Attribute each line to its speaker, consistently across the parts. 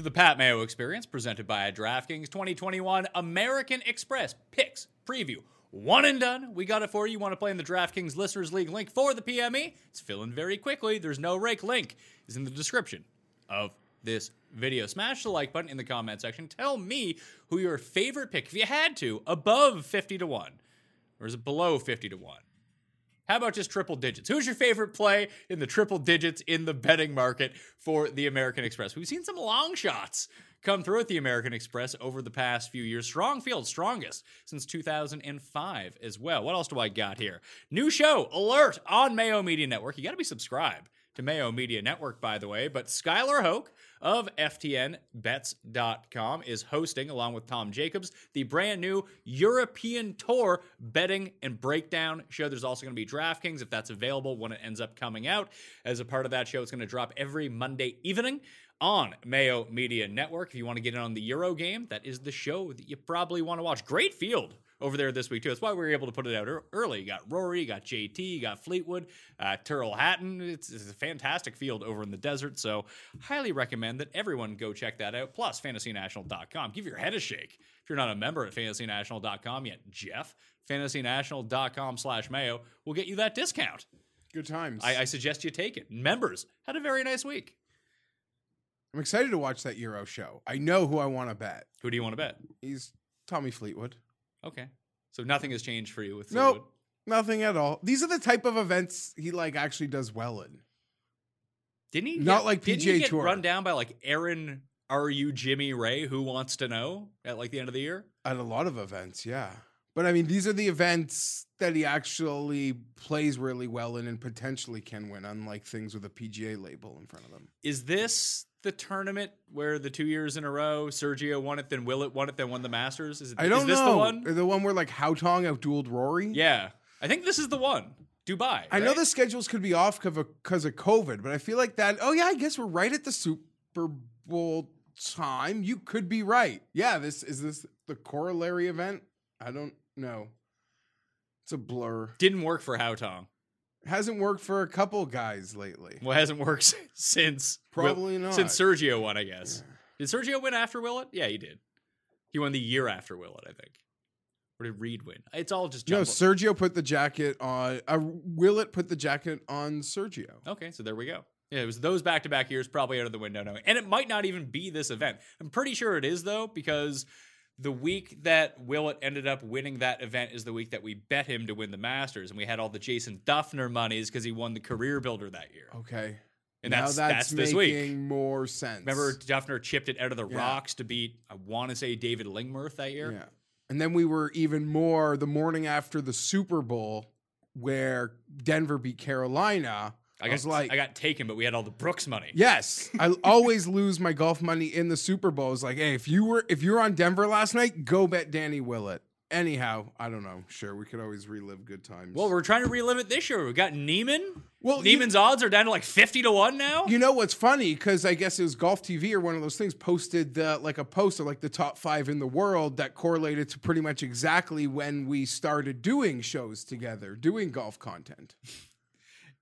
Speaker 1: to the Pat Mayo Experience presented by DraftKings 2021 American Express Picks Preview. One and done. We got it for you. You want to play in the DraftKings Listeners League link for the PME? It's filling very quickly. There's no rake. Link is in the description of this video. Smash the like button in the comment section. Tell me who your favorite pick, if you had to, above 50 to 1, or is it below 50 to 1? How about just triple digits? Who's your favorite play in the triple digits in the betting market for the American Express? We've seen some long shots come through at the American Express over the past few years. Strong field, strongest since 2005 as well. What else do I got here? New show, Alert on Mayo Media Network. You got to be subscribed to Mayo Media Network, by the way. But Skylar Hoke of FTNBets.com is hosting, along with Tom Jacobs, the brand new European Tour betting and breakdown show. There's also going to be DraftKings if that's available when it ends up coming out. As a part of that show, it's going to drop every Monday evening on Mayo Media Network. If you want to get in on the Euro game, that is the show that you probably want to watch. Great field over there this week too. That's why we were able to put it out early. You got Rory, you got JT, you got Fleetwood, uh, Tyrrell Hatton. It's, it's, a fantastic field over in the desert. So highly recommend that everyone go check that out. Plus FantasyNational.com. Give your head a shake if you're not a member at FantasyNational.com yet. Jeff, FantasyNational.com slash Mayo will get you that discount.
Speaker 2: Good times.
Speaker 1: I, I suggest you take it. Members had a very nice week.
Speaker 2: I'm excited to watch that Euro show. I know who I want to bet.
Speaker 1: Who do you want to bet?
Speaker 2: He's Tommy Fleetwood.
Speaker 1: Okay. So nothing has changed for you with
Speaker 2: Nope. Nothing at all. These are the type of events he like actually does well in.
Speaker 1: Didn't he?
Speaker 2: Not
Speaker 1: get-
Speaker 2: like
Speaker 1: didn't
Speaker 2: PGA
Speaker 1: he get
Speaker 2: Tour.
Speaker 1: run down by like Aaron. Are you Jimmy Ray? Who wants to know at like the end of the year?
Speaker 2: At a lot of events, yeah. But I mean, these are the events that he actually plays really well in and potentially can win, unlike things with a PGA label in front of them.
Speaker 1: Is this the tournament where the two years in a row Sergio won it, then Willett won it, then won the Masters? Is, it,
Speaker 2: I don't
Speaker 1: is this
Speaker 2: know.
Speaker 1: the one?
Speaker 2: Or the one where like Haotong outdueled Rory?
Speaker 1: Yeah, I think this is the one. Dubai.
Speaker 2: I know the schedules could be off because of COVID, but I feel like that. Oh yeah, I guess we're right at the Super Bowl time. You could be right. Yeah, this is this the corollary event. I don't know. It's a blur.
Speaker 1: didn't work for Haotong.
Speaker 2: Hasn't worked for a couple guys lately.
Speaker 1: Well, hasn't worked since Will-
Speaker 2: Probably not.
Speaker 1: since Sergio won. I guess. Did Sergio win after Willett? Yeah, he did. He won the year after Willett, I think. Or did Reed win? It's all just
Speaker 2: No. Sergio put the jacket on. Uh, Willett put the jacket on Sergio.
Speaker 1: Okay, so there we go. Yeah, it was those back to back years, probably out of the window now. And it might not even be this event. I'm pretty sure it is, though, because the week that Willett ended up winning that event is the week that we bet him to win the Masters, and we had all the Jason Dufner monies because he won the Career Builder that year.
Speaker 2: Okay.
Speaker 1: And
Speaker 2: now
Speaker 1: that's
Speaker 2: that's,
Speaker 1: that's this week.
Speaker 2: making more sense.
Speaker 1: Remember, Duffner chipped it out of the
Speaker 2: Yeah.
Speaker 1: rocks to beat, I want to say, David Lingmerth that year.
Speaker 2: Yeah. And then we were even more the morning after the Super Bowl where Denver beat Carolina. I,
Speaker 1: I got,
Speaker 2: was like,
Speaker 1: I got taken, but we had all the Brooks money.
Speaker 2: yes, I always lose my golf money in the Super Bowl. It's like, hey, if you were if you were on Denver last night, go bet Danny Willett. Anyhow, I don't know. Sure, we could always relive good times.
Speaker 1: Well, we're trying to relive it this year. We got Niemann.
Speaker 2: Well, you-
Speaker 1: Niemann's odds are down to like fifty to one now.
Speaker 2: You know what's funny? Because I guess it was Golf TV or one of those things posted the, like a post of like the top five in the world that correlated to pretty much exactly when we started doing shows together, doing golf content.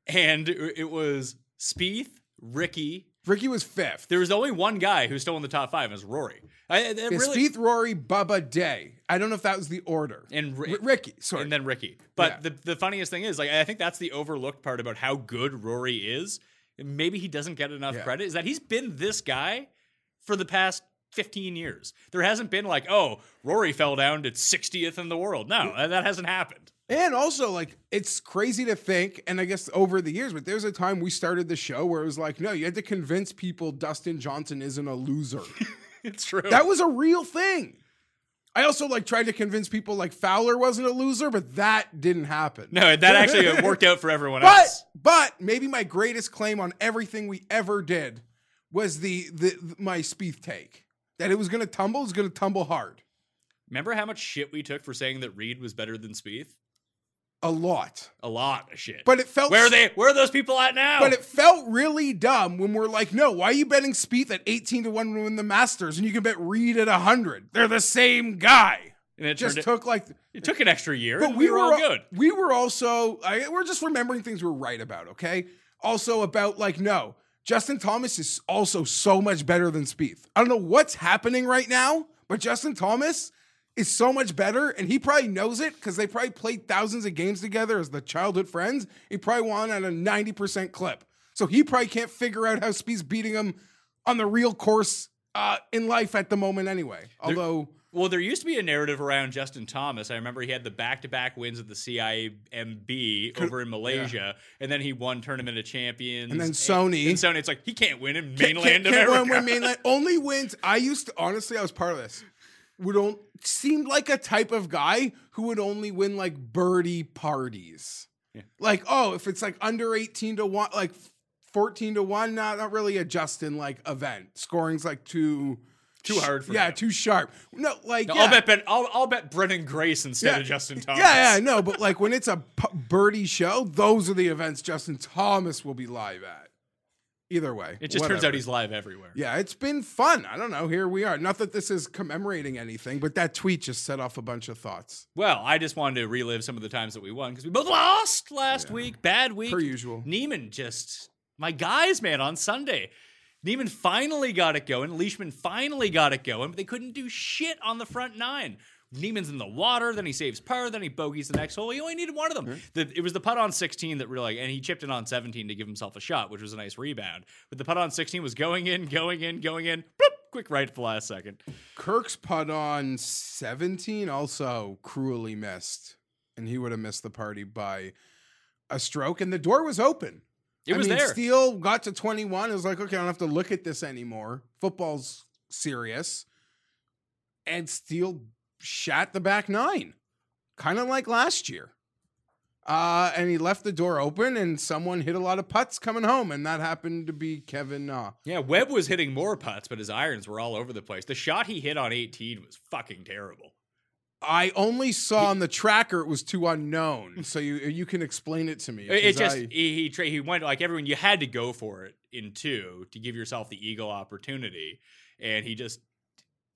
Speaker 1: And it was Spieth, Rickie.
Speaker 2: Rickie was fifth.
Speaker 1: There was only one guy who's still in the top five, and it was Rory. I, I-
Speaker 2: Yeah,
Speaker 1: really,
Speaker 2: Spieth, Rory, Bubba, Day. I don't know if that was the order.
Speaker 1: and
Speaker 2: R- Rickie, sorry.
Speaker 1: and then Rickie. But
Speaker 2: Yeah.
Speaker 1: the the funniest thing is, like, I think that's the overlooked part about how good Rory is. Maybe he doesn't get enough
Speaker 2: Yeah.
Speaker 1: credit. Is that he's been this guy for the past. 15 years. There hasn't been like, oh, Rory fell down to 60th in the world. No, that hasn't happened.
Speaker 2: And also, like, it's crazy to think, and I guess over the years, but there's a time we started the show where it was like, no, you had to convince people Dustin Johnson isn't a loser.
Speaker 1: It's true.
Speaker 2: that was a real thing. I also like tried to convince people like Fowler wasn't a loser, but that didn't happen.
Speaker 1: no, that actually worked out for everyone
Speaker 2: But
Speaker 1: else.
Speaker 2: but maybe my greatest claim on everything we ever did was the the, my Spieth take that it was going to tumble, it was going to tumble hard.
Speaker 1: Remember how much shit we took for saying that Reed was better than Spieth?
Speaker 2: A lot.
Speaker 1: A lot of shit.
Speaker 2: But it felt
Speaker 1: where are they? Where are those people at now?
Speaker 2: But it felt really dumb when we're like, no, why are you betting Spieth at 18 to 1 to win the Masters and you can bet Reed at 100? They're the same guy.
Speaker 1: and it
Speaker 2: Just took like
Speaker 1: it, took an extra year.
Speaker 2: But
Speaker 1: and
Speaker 2: we,
Speaker 1: were, all good.
Speaker 2: We were also I, we're just remembering things we're right about. Okay. Also about like no, Justin Thomas is also so much better than Spieth. I don't know what's happening right now, but Justin Thomas is so much better, and he probably knows it because they probably played thousands of games together as the childhood friends. He probably won at a ninety percent clip, so he probably can't figure out how Spieth's beating him on the real course uh, in life at the moment anyway. Although.
Speaker 1: Well, there used to be a narrative around Justin Thomas. I remember he had the back-to-back wins at the CIMB over in Malaysia, and then he won Tournament of Champions.
Speaker 2: And then Sony.
Speaker 1: And Sony, it's like he can't win in
Speaker 2: Can't-
Speaker 1: mainland
Speaker 2: can't- can't
Speaker 1: America.
Speaker 2: win mainland only wins. I used to honestly, I was part of this. Would on, seemed like a type of guy who would only win like birdie parties. Like, oh, if it's like under 18 to 1, like 14 to 1, not, not really a Justin like event. Scoring's like too
Speaker 1: Too hard for
Speaker 2: Yeah,
Speaker 1: him.
Speaker 2: too sharp. No, like
Speaker 1: No,
Speaker 2: yeah.
Speaker 1: I'll bet, bet I'll, I'll bet Branden Grace instead of Justin Thomas.
Speaker 2: Yeah, yeah, no, but like when it's a p- birdie show, those are the events Justin Thomas will be live at. Either way.
Speaker 1: It just turns out he's live everywhere.
Speaker 2: Yeah, it's been fun. I don't know. Here we are. Not that this is commemorating anything, but that tweet just set off a bunch of thoughts.
Speaker 1: Well, I just wanted to relive some of the times that we won because we both lost last week. Bad week.
Speaker 2: Per usual.
Speaker 1: Niemann just, my guys, man, on Sunday. Niemann finally got it going. Leishman finally got it going, but they couldn't do shit on the front nine. Niemann's in the water, then he saves par, then he bogeys the next hole. He only needed one of them. The, it was the putt on 16 that really, and he chipped it on 17 to give himself a shot, which was a nice rebound. But the putt on 16 was going in, going in, going in, bloop, quick right at the last second.
Speaker 2: Kirk's putt on 17 also cruelly missed, and he would have missed the party by a stroke, and the door was open.
Speaker 1: It
Speaker 2: I
Speaker 1: was
Speaker 2: mean,
Speaker 1: there.
Speaker 2: Steele got to 21. It was like, okay, I don't have to look at this anymore. Football's serious. And Steele shat the back nine, kind of like last year. Uh, and he left the door open, and someone hit a lot of putts coming home, and that happened to be Kevin Na.
Speaker 1: Yeah, Webb was hitting more putts, but his irons were all over the place. The shot he hit on 18 was fucking terrible.
Speaker 2: I only saw on the tracker it was too unknown, so you you can explain it to me.
Speaker 1: It, just
Speaker 2: I-
Speaker 1: he he, tra- he went like everyone. You had to go for it in two to give yourself the eagle opportunity, and he just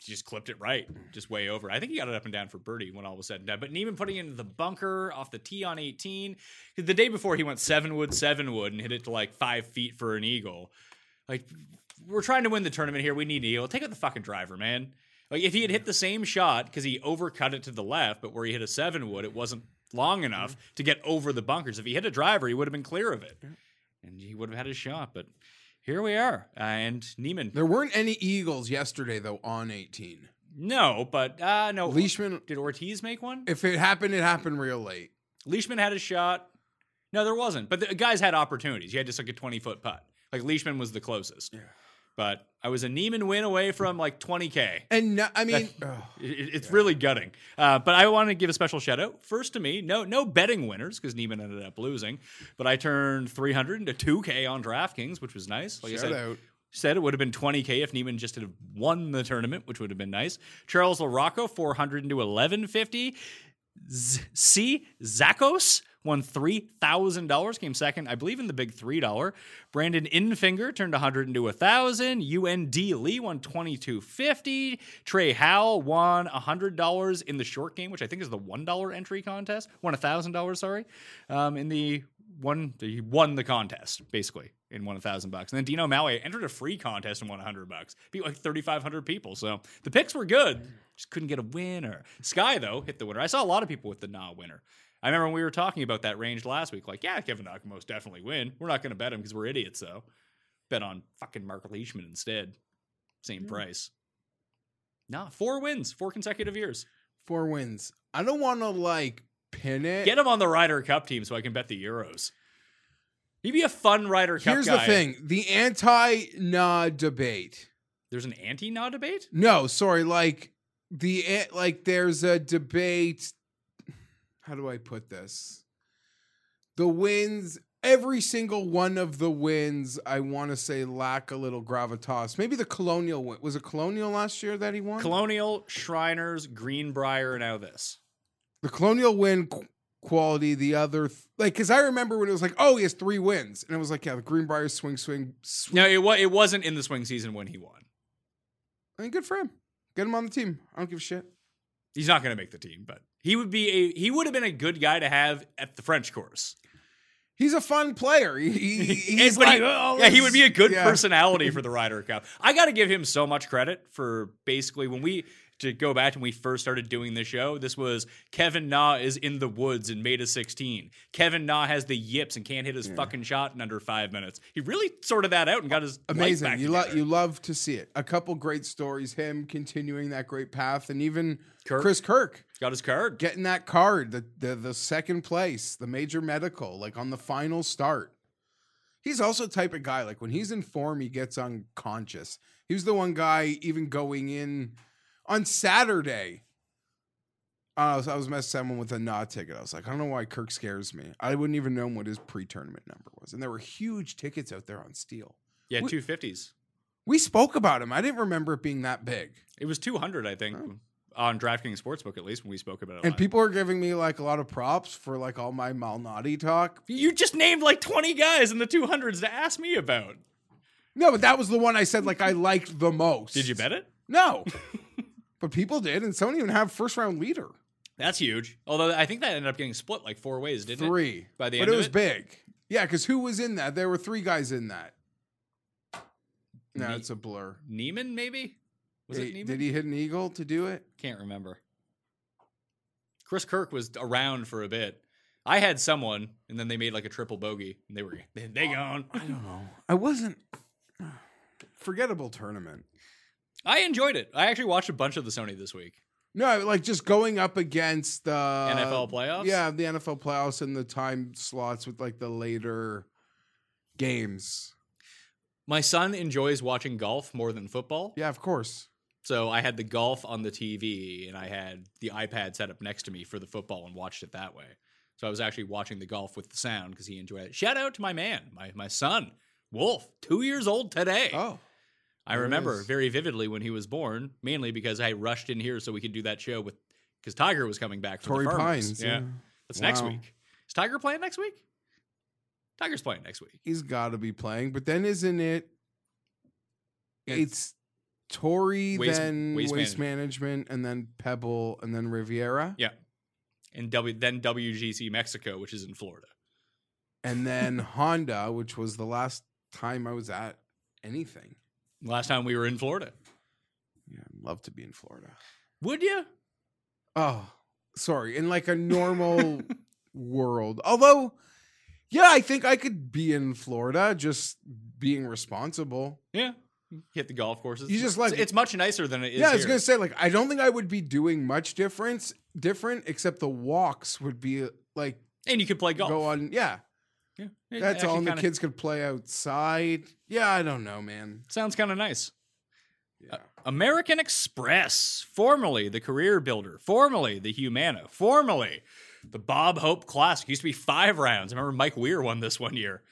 Speaker 1: just clipped it right, just way over. I think he got it up and down for birdie when all was said and done. But Niemann putting it into the bunker off the tee on 18. The day before he went seven wood, seven wood, and hit it to like five feet for an eagle. Like we're trying to win the tournament here. We need an eagle. Take out the fucking driver, man. Like if he had hit the same shot because he overcut it to the left, but where he hit a seven wood, it wasn't long enough mm-hmm. to get over the bunkers. If he hit a driver, he would have been clear of it, and he would have had his shot. But here we are, uh, and Niemann.
Speaker 2: there weren't any eagles yesterday though on 18.
Speaker 1: No, but uh no.
Speaker 2: Leishman,
Speaker 1: Did Ortiz make one?
Speaker 2: if it happened, it happened real late.
Speaker 1: Leishman had a shot. No, there wasn't. But the guys had opportunities. He had just like a 20 foot putt. Like Leishman was the closest.
Speaker 2: Yeah.
Speaker 1: But I was a Niemann win away from like 20K.
Speaker 2: And no, I mean,
Speaker 1: That-
Speaker 2: ugh.
Speaker 1: It- It's really gutting. Uh, but I want to give a special shout out first to me. No, no betting winners because Niemann ended up losing. But I turned 300 into 2K on DraftKings, which was nice. Like I
Speaker 2: shout
Speaker 1: said,
Speaker 2: out.
Speaker 1: said it would have been 20k if Niemann just had won the tournament, which would have been nice. Charles LaRocco 400 into 1150. Z- C Zakos won three thousand dollars, came second, I believe, in the big three dollar. Brandon Infinger turned 100 into a thousand. UND Lee won 2250. Trey Howell won hundred dollars in the short game, which I think is the one dollar entry contest. Won thousand dollars, sorry, um, in the one. He won the contest basically and won a thousand bucks. And then Dino Maui entered a free contest and won a hundred bucks. Beat like 3,500 people. So the picks were good. Just couldn't get a winner. Sky though hit the winner. I saw a lot of people with the Na winner. I remember when we were talking about that range last week. Like, yeah, Kevin Na can most definitely win. We're not going to bet him because we're idiots. though. bet on fucking Mark Leishman instead. Same hmm. price. Nah, four wins, four consecutive years.
Speaker 2: four wins. I don't want to like pin it.
Speaker 1: Get him on the Ryder Cup team so I can bet the Euros. He'd be a fun Ryder Cup
Speaker 2: Here's
Speaker 1: guy.
Speaker 2: the thing: the anti-Na debate.
Speaker 1: There's an anti-Na debate.
Speaker 2: No, sorry, like the like there's a debate. How do I put this? The wins, every single one of the wins, I want to say lack a little gravitas. Maybe the Colonial win. Was it Colonial last year that he won?
Speaker 1: Colonial, Shriners, Greenbrier, and now this.
Speaker 2: the Colonial win qu- quality, the other th- like because I remember when it was like, oh, he has three wins, and it was like, yeah, the Greenbrier swing, swing, swing.
Speaker 1: No, it, wa- it wasn't in the swing season when he won.
Speaker 2: I mean, good for him. Get him on the team. I don't give a shit.
Speaker 1: He's not going to make the team, but he would be a he would have been a good guy to have at the French course.
Speaker 2: He's a fun player. He, he- he's like,
Speaker 1: he-
Speaker 2: oh,
Speaker 1: yeah, he would be a good
Speaker 2: yeah.
Speaker 1: personality for the Ryder Cup. I got to give him so much credit for basically when we to go back to when we first started doing the show. This was Kevin Na is in the woods and made a 16. Kevin Na has the yips and can't hit his fucking shot in under five minutes. He really sorted that out and got his
Speaker 2: Amazing. You love you love to see it. A couple great stories. Him continuing that great path, and even
Speaker 1: Kirk.
Speaker 2: Chris Kirk
Speaker 1: got his card.
Speaker 2: getting that card, the, the the second place, the major medical, like on the final start. He's also type of guy like when he's in form, he gets unconscious. He was the one guy even going in on Saturday. I was, I was messing someone with a nod ticket. I was like, I don't know why Kirk scares me. I wouldn't even know what his pre-tournament number was, and there were huge tickets out there on Steele.
Speaker 1: Yeah, two fifties.
Speaker 2: We spoke about him. I didn't remember it being that big.
Speaker 1: It was two hundred, I think, oh. On DraftKings Sportsbook at least when we spoke about it.
Speaker 2: And people are giving me like a lot of props for like all my Malnati talk.
Speaker 1: you just named like twenty guys in the two hundreds to ask me about.
Speaker 2: No, but that was the one I said like I liked the most.
Speaker 1: Did you bet it?
Speaker 2: No. but people did, and some even have first round leader.
Speaker 1: That's huge. Although I think that ended up getting split like four ways, didn't it?
Speaker 2: Three.
Speaker 1: By the end
Speaker 2: but
Speaker 1: it
Speaker 2: was
Speaker 1: it?
Speaker 2: big. Yeah, because who was in that? There were three guys in that. No,
Speaker 1: Ne-
Speaker 2: it's a blur.
Speaker 1: Niemann, maybe? Was it
Speaker 2: Did,
Speaker 1: Niemann?
Speaker 2: did he hit an eagle to do it?
Speaker 1: Can't remember. Chris Kirk was around for a bit. I had someone, and then they made like a triple bogey, and they were they, they oh, gone.
Speaker 2: I don't know. I wasn't. Forgettable tournament.
Speaker 1: I enjoyed it. I actually watched a bunch of the Sony this week.
Speaker 2: No, like just going up against uh, the
Speaker 1: NFL playoffs?
Speaker 2: Yeah, the NFL playoffs and the time slots with like the later games.
Speaker 1: My son enjoys watching golf more than football.
Speaker 2: Yeah, of course.
Speaker 1: So I had the golf on the TV and I had the iPad set up next to me for the football and watched it that way. So I was actually watching the golf with the sound because he enjoyed it. Shout out to my man, my my son, Wolf, two years old today.
Speaker 2: Oh,
Speaker 1: I remember
Speaker 2: is.
Speaker 1: very vividly when he was born, mainly because I rushed in here so we could do that show with because Tiger was coming back for
Speaker 2: Torrey
Speaker 1: the Farmers.
Speaker 2: Pines.
Speaker 1: Yeah.
Speaker 2: Yeah.
Speaker 1: That's next week. Is Tiger playing next week? Tiger's playing next week.
Speaker 2: he's got to be playing. But then isn't it?
Speaker 1: Yeah.
Speaker 2: It's Torrey,
Speaker 1: Waste-
Speaker 2: then
Speaker 1: Waste
Speaker 2: Waste, Management, and then Pebble, and then Riviera,
Speaker 1: Yeah. And W then WGC Mexico, which is in Florida.
Speaker 2: and then Honda, which was the last time I was at anything.
Speaker 1: Last time we were in Florida.
Speaker 2: Yeah, I'd love to be in Florida.
Speaker 1: Would you?
Speaker 2: Oh, sorry. In like a normal world. Although, yeah, I think I could be in Florida just being responsible.
Speaker 1: Yeah. Hit the golf courses.
Speaker 2: You just like-
Speaker 1: it's, it's much nicer than it is.
Speaker 2: yeah, I was
Speaker 1: here.
Speaker 2: gonna say like I don't think I would be doing much difference different except the walks would be like
Speaker 1: and you could play golf.
Speaker 2: go on. Yeah,
Speaker 1: Yeah, it
Speaker 2: that's all. The kids could play outside. Yeah, I don't know, man.
Speaker 1: sounds kind of nice.
Speaker 2: Yeah.
Speaker 1: American Express, formerly the Career Builder, formerly the Humana, formerly the Bob Hope Classic. Used to be five rounds. I remember Mike Weir won this one year.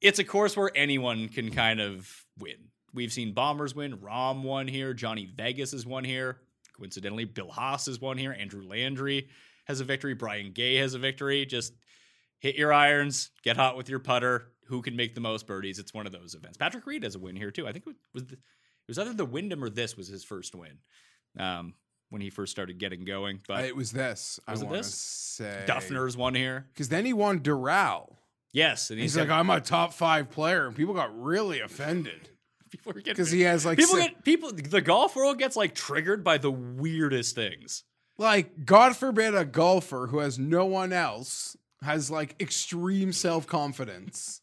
Speaker 1: It's a course where anyone can kind of win. We've seen Bombers win. Rahm won here. Johnny Vegas has won here. Coincidentally, Bill Haas has won here. Andrew Landry has a victory. Brian Gay has a victory. Just hit your irons, get hot with your putter. Who can make the most birdies? It's one of those events. Patrick Reed has a win here too. I think it was the, it was either the Wyndham or this was his first win um, when he first started getting going. But
Speaker 2: it was this.
Speaker 1: Was
Speaker 2: I
Speaker 1: it
Speaker 2: want to
Speaker 1: this?
Speaker 2: say
Speaker 1: Dufner's won here.
Speaker 2: because then he won Doral.
Speaker 1: Yes, and
Speaker 2: He's
Speaker 1: he's,
Speaker 2: like, I'm a top five player, and people got really offended
Speaker 1: people are getting
Speaker 2: because he has like
Speaker 1: people
Speaker 2: si-
Speaker 1: get people. The golf world gets like triggered by the weirdest things.
Speaker 2: like God forbid a golfer who has no one else has like extreme self confidence.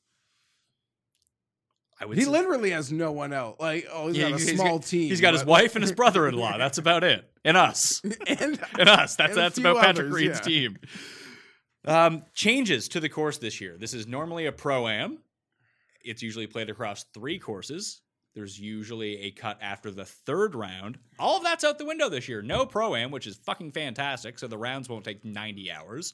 Speaker 1: I would.
Speaker 2: He literally has no one else. Like, oh, he's
Speaker 1: Yeah,
Speaker 2: got a
Speaker 1: he's
Speaker 2: small
Speaker 1: got,
Speaker 2: team.
Speaker 1: He's got his wife and his brother-in-law. That's about it, and us.
Speaker 2: and
Speaker 1: and us. That's
Speaker 2: And
Speaker 1: that's about Patrick Reed's
Speaker 2: yeah.
Speaker 1: team. Um, changes to the course this year. This is normally a pro am. It's usually played across three courses. There's usually a cut after the third round. All of that's out the window this year. No pro am, which is fucking fantastic. So the rounds won't take 90 hours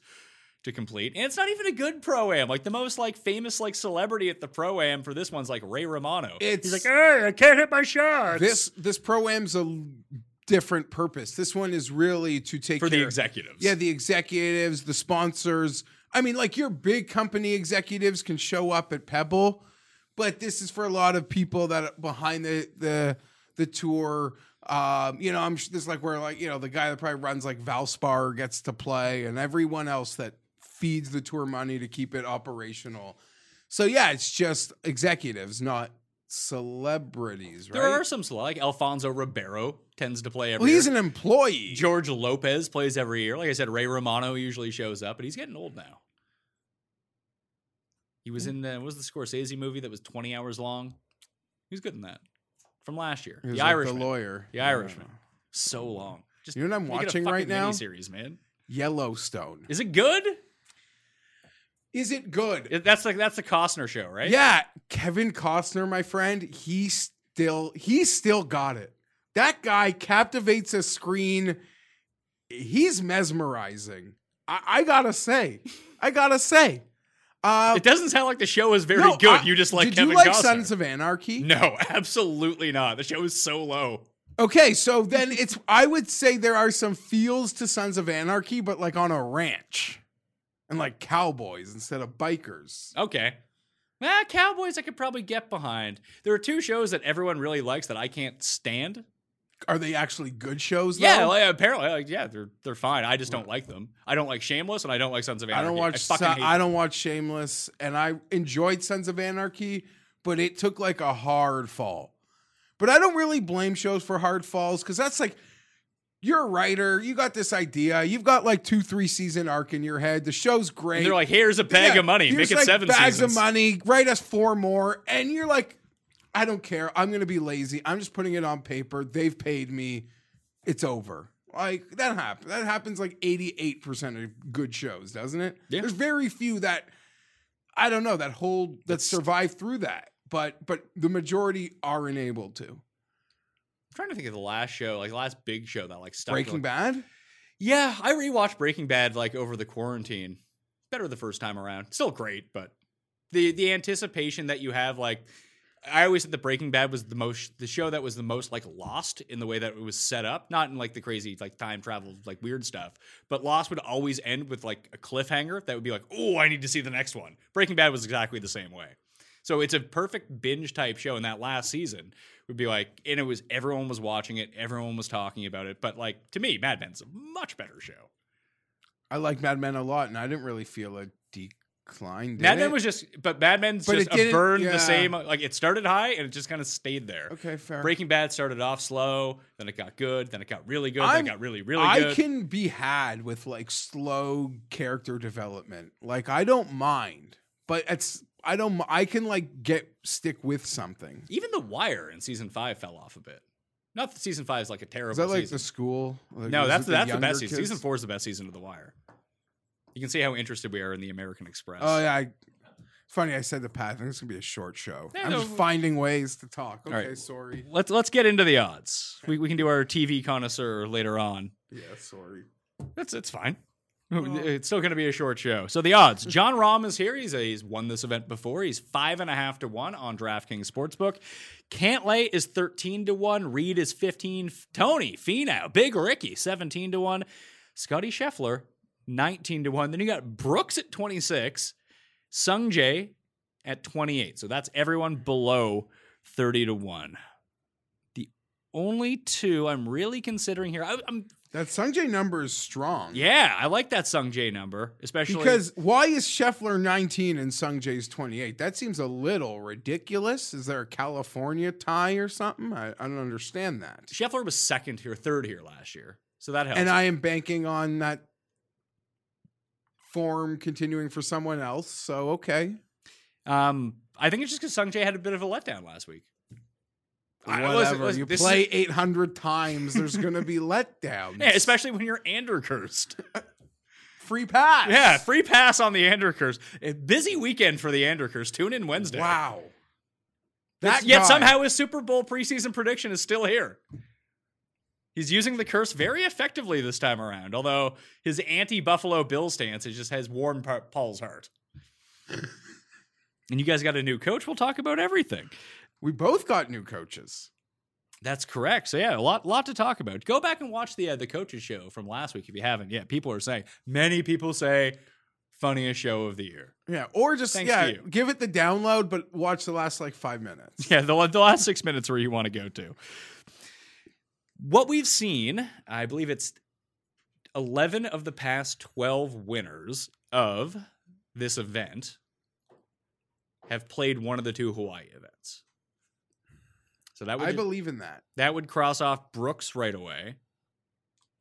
Speaker 1: to complete. And it's not even a good pro am. Like the most like famous like celebrity at the pro am for this one's like Ray Romano.
Speaker 2: It's-
Speaker 1: He's like, hey, I can't hit my shots.
Speaker 2: this this pro am's a different purpose. This one is really to take
Speaker 1: for the executives.
Speaker 2: Yeah, the executives, the sponsors. I mean, like your big company executives can show up at Pebble, but this is for a lot of people that are behind the the the tour. Um, you know, I'm this is like where like you know the guy that probably runs like Valspar gets to play, and everyone else that feeds the tour money to keep it operational. So yeah, it's just executives, not celebrities, right?
Speaker 1: There are some like Alfonso Ribeiro tends to play every
Speaker 2: well, he's
Speaker 1: year.
Speaker 2: an employee.
Speaker 1: George Lopez plays every year. Like I said, Ray Romano usually shows up, but he's getting old now. He was hmm. in the what was the Scorsese movie that was 20 hours long? He was good in that. From last year.
Speaker 2: He
Speaker 1: The
Speaker 2: like
Speaker 1: Irishman.
Speaker 2: the lawyer.
Speaker 1: The Irishman. So hmm. long. Just
Speaker 2: You know what I'm watching right now?
Speaker 1: Series, man.
Speaker 2: Yellowstone.
Speaker 1: Is it good?
Speaker 2: Is it good?
Speaker 1: It- that's like that's the Costner show, right?
Speaker 2: Yeah, Kevin Costner, my friend, he still he still got it. That guy captivates a screen. He's mesmerizing. I, I gotta say, I gotta say. Uh,
Speaker 1: It doesn't sound like the show is very
Speaker 2: no,
Speaker 1: good.
Speaker 2: I-
Speaker 1: you just like
Speaker 2: did
Speaker 1: Kevin
Speaker 2: you like
Speaker 1: Costner.
Speaker 2: Sons of Anarchy?
Speaker 1: No, absolutely not. The show is so low.
Speaker 2: Okay, so then it's I would say there are some feels to Sons of Anarchy, but like on a ranch. And like cowboys instead of bikers.
Speaker 1: Okay. Ah, Cowboys I could probably get behind. There are two shows that everyone really likes that I can't stand.
Speaker 2: Are they actually good shows?
Speaker 1: Yeah, like, apparently, like, yeah, they're they're fine. I just don't like them. I don't like Shameless, and I don't like Sons of Anarchy.
Speaker 2: I don't watch.
Speaker 1: I hate
Speaker 2: I don't watch Shameless, and I enjoyed Sons of Anarchy, but it took like a hard fall. But I don't really blame shows for hard falls because that's like you're a writer, you got this idea, you've got like two, three season arc in your head. The show's great.
Speaker 1: And they're like, here's a bag
Speaker 2: Yeah,
Speaker 1: of money. Make it
Speaker 2: like
Speaker 1: seven
Speaker 2: bags
Speaker 1: seasons.
Speaker 2: of money. Write us four more, and you're like, I don't care. I'm gonna be lazy. I'm just putting it on paper. They've paid me. It's over. Like that happens. That happens like 88 percent of good shows, doesn't it?
Speaker 1: Yeah.
Speaker 2: There's very few that I don't know that hold that survive through that, but but the majority are enabled to.
Speaker 1: I'm trying to think of the last show, like the last big show that like stuck.
Speaker 2: Breaking
Speaker 1: like,
Speaker 2: Bad.
Speaker 1: Yeah, I rewatched Breaking Bad like over the quarantine. Better the first time around. Still great, but the the anticipation that you have, like I always said that Breaking Bad was the most the show that was the most like lost in the way that it was set up. Not in like the crazy like time travel like weird stuff, but Lost would always end with like a cliffhanger that would be like, oh, I need to see the next one. Breaking Bad was exactly the same way. So it's a perfect binge type show. And that last season would be like, and it was everyone was watching it, everyone was talking about it. But like to me, Mad Men's a much better show.
Speaker 2: I like Mad Men a lot, and I didn't really feel a decline. did
Speaker 1: Mad Men
Speaker 2: it?
Speaker 1: was just, but Mad Men's
Speaker 2: But
Speaker 1: just
Speaker 2: it didn't-
Speaker 1: burned
Speaker 2: yeah.
Speaker 1: the same. Like it started high and it just kind of stayed there.
Speaker 2: okay. Fair.
Speaker 1: Breaking Bad started off slow, then it got good, then it got really good, then
Speaker 2: I'm-
Speaker 1: it got really, really good.
Speaker 2: I
Speaker 1: good.
Speaker 2: can be had with like slow character development. Like I don't mind, but it's I don't. I can like get stick with something.
Speaker 1: Even The Wire in season five fell off a bit. Not that season five is like a terrible.
Speaker 2: Is that like
Speaker 1: season.
Speaker 2: the school? Like,
Speaker 1: no, that's that's the
Speaker 2: younger
Speaker 1: best season.
Speaker 2: kids?
Speaker 1: Season four is the best season of The Wire. You can see how interested we are in the American Express.
Speaker 2: Oh yeah. I, funny, I said the path. I think it's gonna be a short show.
Speaker 1: Yeah,
Speaker 2: I'm
Speaker 1: no,
Speaker 2: just finding ways to talk. Okay,
Speaker 1: right.
Speaker 2: sorry.
Speaker 1: Let's let's get into the odds. We we can do our TV connoisseur later on.
Speaker 2: Yeah, sorry.
Speaker 1: That's it's fine. It's still going to be a short show. So the odds: Jon Rahm is here. He's a, he's won this event before. He's five and a half to one on DraftKings Sportsbook. Cantlay is thirteen to one. Reed is fifteen. Tony Finau, Big Ricky, seventeen to one. Scotty Scheffler, nineteen to one. Then you got Brooks at twenty six. Sung Jae at twenty eight. So that's everyone below thirty to one. The only two I'm really considering here. I, I'm
Speaker 2: That Sungjae number is strong.
Speaker 1: yeah, I like that Sung Jae number, especially
Speaker 2: Because why is Scheffler 19 and Sungjae's 28? That seems a little ridiculous. Is there a California tie or something? I, I don't understand that.
Speaker 1: Scheffler was second here, third here last year, so that helps.
Speaker 2: And I am banking on that form continuing for someone else. So okay.
Speaker 1: um, I think it's just because Sung Jae had a bit of a letdown last week. I- listen,
Speaker 2: Whatever.
Speaker 1: listen,
Speaker 2: you play
Speaker 1: is-
Speaker 2: 800 times, there's going to be letdowns.
Speaker 1: Yeah, especially when you're Andercursed.
Speaker 2: free pass.
Speaker 1: yeah, free pass on the Andercurse. A busy weekend for the Andercurse. Tune in Wednesday.
Speaker 2: Wow. That
Speaker 1: Yet somehow his Super Bowl preseason prediction is still here. He's using the curse very effectively this time around, although his anti Buffalo Bill stance just has warmed Pa- Paul's heart. and you guys got a new coach. We'll talk about everything.
Speaker 2: we both got new coaches.
Speaker 1: That's correct. So yeah, a lot, lot to talk about. Go back and watch the uh, the coaches show from last week if you haven't. Yeah, people are saying many people say funniest show of the year.
Speaker 2: Yeah, or just
Speaker 1: Thanks
Speaker 2: yeah, give it the download, but watch the last like five minutes.
Speaker 1: Yeah, the, the last six minutes where you want to go to. What we've seen, I believe it's 11 of the past 12 winners of this event have played one of the two Hawaii events. So that would
Speaker 2: I
Speaker 1: just-
Speaker 2: believe in that.
Speaker 1: that would cross off Brooks right away.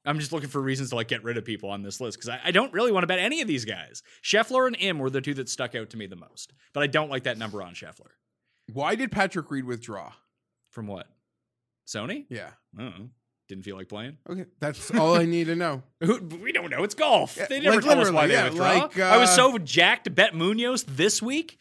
Speaker 1: I'm just looking for reasons to like get rid of people on this list because I, I don't really want to bet any of these guys. Scheffler and Im were the two that stuck out to me the most, but I don't like that number on Scheffler.
Speaker 2: Why did Patrick Reed withdraw?
Speaker 1: From what? Sony?
Speaker 2: Yeah.
Speaker 1: I don't know. Didn't feel like playing.
Speaker 2: Okay, that's all I need to know.
Speaker 1: Who- We don't know. It's golf.
Speaker 2: Yeah,
Speaker 1: they never
Speaker 2: like
Speaker 1: tell us why they
Speaker 2: yeah,
Speaker 1: withdraw.
Speaker 2: like,
Speaker 1: I was
Speaker 2: uh,
Speaker 1: so jacked to bet Munoz this week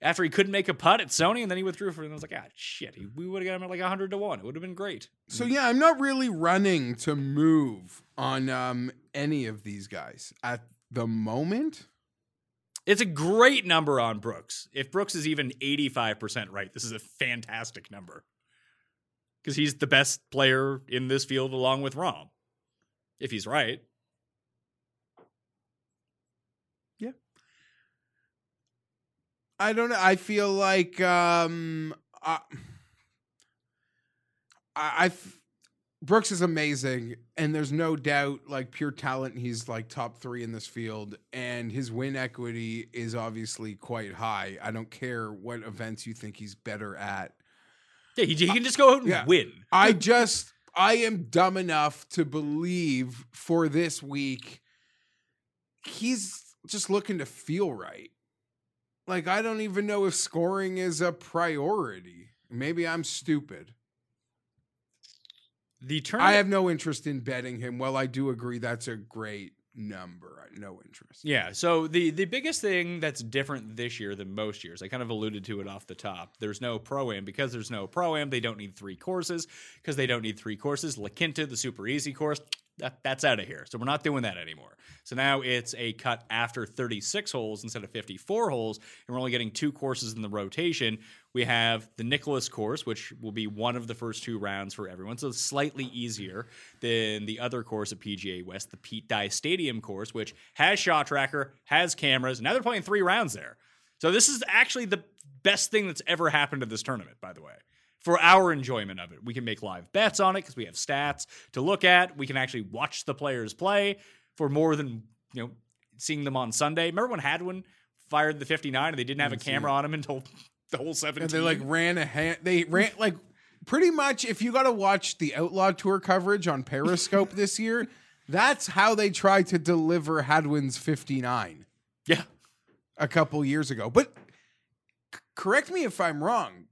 Speaker 1: after he couldn't make a putt at Sony, and then he withdrew for it. And I was like, ah, shit. He, we would have got him at like 100 to 1. It would have been great.
Speaker 2: So yeah, I'm not really running to move on um, any of these guys at the moment.
Speaker 1: It's a great number on Brooks. If Brooks is even 85% right, this is a fantastic number. Because he's the best player in this field along with Rahm. If he's right. Yeah.
Speaker 2: I don't know. I feel like um, I, I, I Brooks is amazing, and there's no doubt, like pure talent, he's like top three in this field, and his win equity is obviously quite high. I don't care what events you think he's better at.
Speaker 1: Yeah, he, he can just go out and
Speaker 2: yeah.
Speaker 1: win.
Speaker 2: I just I am dumb enough to believe for this week he's just looking to feel right. Like I don't even know if scoring is a priority. Maybe I'm stupid.
Speaker 1: The tournament.
Speaker 2: I have no interest in betting him. Well, I do agree that's a great number. No interest.
Speaker 1: Yeah. So the the biggest thing that's different this year than most years, I kind of alluded to it off the top. There's no pro am because there's no pro am. They don't need three courses because they don't need three courses. La Quinta, the super easy course, that, that's out of here. So we're not doing that anymore. So now it's a cut after 36 holes instead of 54 holes, and we're only getting two courses in the rotation. We have the Nicklaus course, which will be one of the first two rounds for everyone, so it's slightly easier than the other course at PGA West, the Pete Dye Stadium course, which has shot tracker, has cameras. Now they're playing three rounds there. So this is actually the best thing that's ever happened to this tournament, by the way. For our enjoyment of it, we can make live bets on it because we have stats to look at. We can actually watch the players play for more than you know seeing them on Sunday. Remember when Hadwin fired the 59 and they didn't have a camera on him until the whole 17?
Speaker 2: And they like ran a hand. They ran like pretty much. If you got to watch the Outlaw Tour coverage on Periscope this year, that's how they tried to deliver Hadwin's 59
Speaker 1: yeah.
Speaker 2: a couple years ago. But correct me if I'm wrong.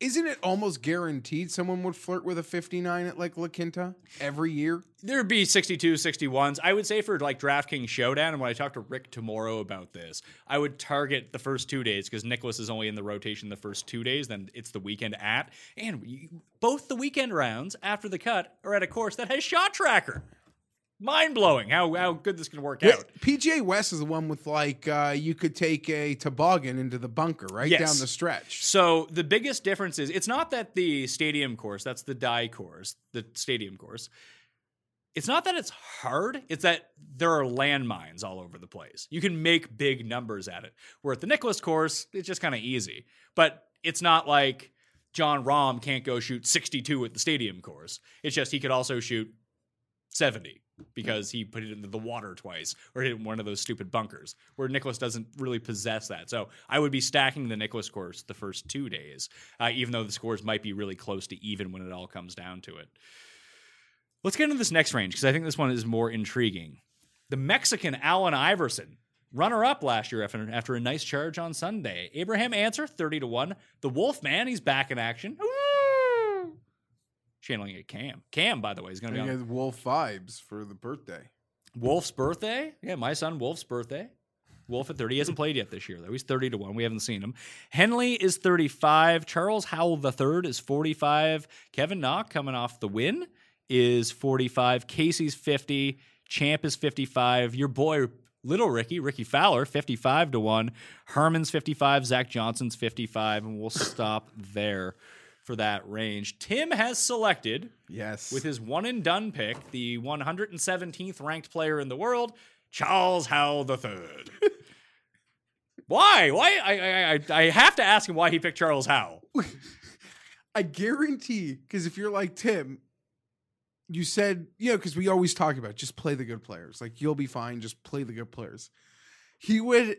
Speaker 2: Isn't it almost guaranteed someone would flirt with a 59 at like La Quinta every year?
Speaker 1: There'd be 62, 61s. I would say for like DraftKings Showdown, and when I talked to Rick tomorrow about this, I would target the first two days because Nicklaus is only in the rotation the first two days, then it's the weekend at. And both the weekend rounds after the cut are at a course that has shot tracker. Mind blowing how, how good this can work out.
Speaker 2: PGA West is the one with like uh, you could take a toboggan into the bunker right
Speaker 1: Yes.
Speaker 2: down the stretch.
Speaker 1: So the biggest difference is it's not that the stadium course, that's the Dye course, the stadium course. It's not that it's hard, it's that there are landmines all over the place. You can make big numbers at it. Where at the Nicklaus course, it's just kind of easy. But it's not like Jon Rahm can't go shoot 62 at the stadium course. It's just he could also shoot 70 because he put it into the water twice or hit one of those stupid bunkers where Nicklaus doesn't really possess that. So I would be stacking the Nicklaus course the first two days, uh, even though the scores might be really close to even when it all comes down to it. Let's get into this next range because I think this one is more intriguing. The Mexican Allen Iverson, runner up last year after, after a nice charge on Sunday. Abraham Ancer, 30 to 1. The Wolfman, he's back in action. Channeling a Cam. Cam, by the way, is going to be on
Speaker 2: Wolf vibes for the birthday.
Speaker 1: Wolf's birthday. Yeah, my son Wolf's birthday. Wolf at 30. He hasn't played yet this year, though. He's 30 to 1. We haven't seen him. Henley is 35. Charles Howell III is 45. Kevin Na coming off the win is 45. Casey's 50. Champ is 55. Your boy Little Ricky, Rickie Fowler, 55 to 1. Herman's 55. Zach Johnson's 55. And we'll stop there for that range. Tim has selected
Speaker 2: Yes.
Speaker 1: with his one and done pick, the 117th ranked player in the world, Charles Howell III. why? Why? I, I I I have to ask him why he picked Charles Howell.
Speaker 2: I guarantee, because if you're like Tim, you said, you know, because we always talk about just play the good players. Like you'll be fine, just play the good players. He would,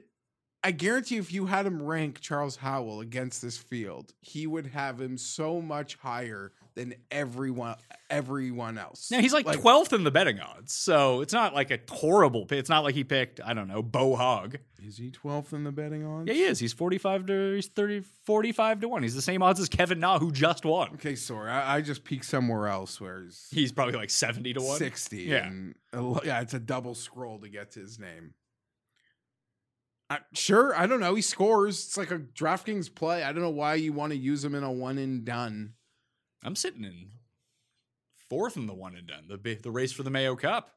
Speaker 2: I guarantee, if you had him rank Charles Howell against this field, he would have him so much higher than everyone, everyone else.
Speaker 1: Now he's like, 12th in the betting odds, so it's not like a horrible pick. It's not like he picked I don't know Bo Hoag.
Speaker 2: Is he 12th in the betting odds?
Speaker 1: Yeah, he is. He's 45 to he's 30 45 to one. He's the same odds as Kevin Na, who just won.
Speaker 2: Okay, sorry, I, I just peeked somewhere else where he's
Speaker 1: He's probably like 70 to one.
Speaker 2: 60.
Speaker 1: Yeah.
Speaker 2: And uh, yeah, it's a double scroll to get to his name. I, sure, I don't know. He scores. It's like a DraftKings play. I don't know why you want to use him in a one and done.
Speaker 1: I'm sitting in fourth in the one and done. The the race for the Mayo Cup.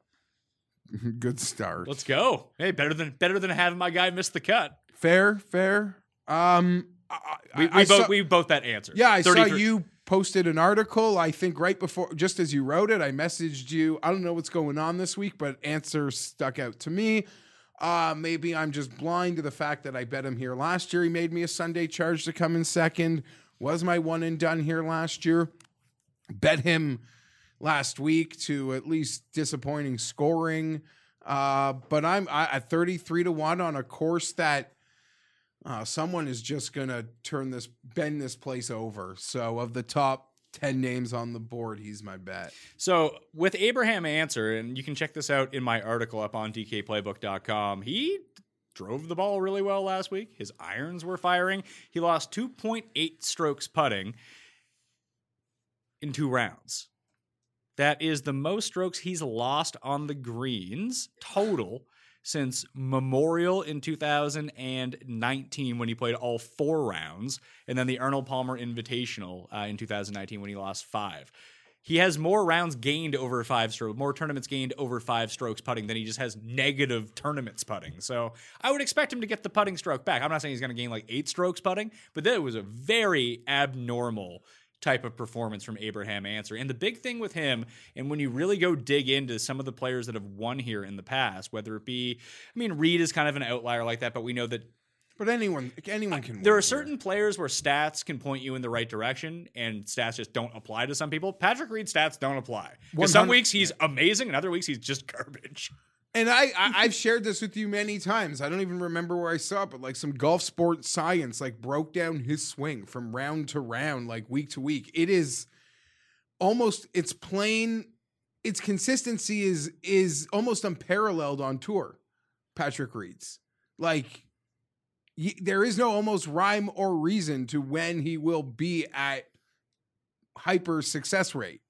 Speaker 2: Good start.
Speaker 1: Let's go. Hey, better than better than having my guy miss the cut.
Speaker 2: fair, fair. Um, I,
Speaker 1: We, we both we both that answer.
Speaker 2: Yeah, I saw you posted an article. I think right before, just as you wrote it, I messaged you. I don't know what's going on this week, but Ancer stuck out to me. Uh, maybe I'm just blind to the fact that I bet him here last year. He made me a Sunday charge to come in second. Was my one and done here last year. Bet him last week to at least disappointing scoring. Uh, but I'm I, at 33 to 1 on a course that uh, someone is just gonna turn this bend this place over. So of the top ten names on the board, he's my bet.
Speaker 1: So with Abraham Ancer, and you can check this out in my article up on DKPlaybook.com. He drove the ball really well last week. His irons were firing. He lost 2.8 strokes putting in two rounds. That is the most strokes he's lost on the greens total since Memorial in 2019 when he played all four rounds, and then the Arnold Palmer Invitational uh, in 2019 when he lost five. He has more rounds gained over five strokes, more tournaments gained over five strokes putting than he just has negative tournaments putting. So I would expect him to get the putting stroke back. I'm not saying he's going to gain like eight strokes putting, but that was a very abnormal type of performance from Abraham Ancer. And the big thing with him, and when you really go dig into some of the players that have won here in the past, whether it be, I mean, Reed is kind of an outlier like that, but we know that
Speaker 2: But anyone anyone can.
Speaker 1: there are
Speaker 2: here.
Speaker 1: certain players where stats can point you in the right direction and stats just don't apply to some people. Patrick Reed stats don't apply. Some weeks he's amazing and other weeks he's just garbage.
Speaker 2: And I, I I've shared this with you many times. I don't even remember where I saw it, but like some golf sport science like broke down his swing from round to round, like week to week. It is almost it's plain its consistency is is almost unparalleled on tour. Patrick Reed's like y- there is no almost rhyme or reason to when he will be at hyper success rate.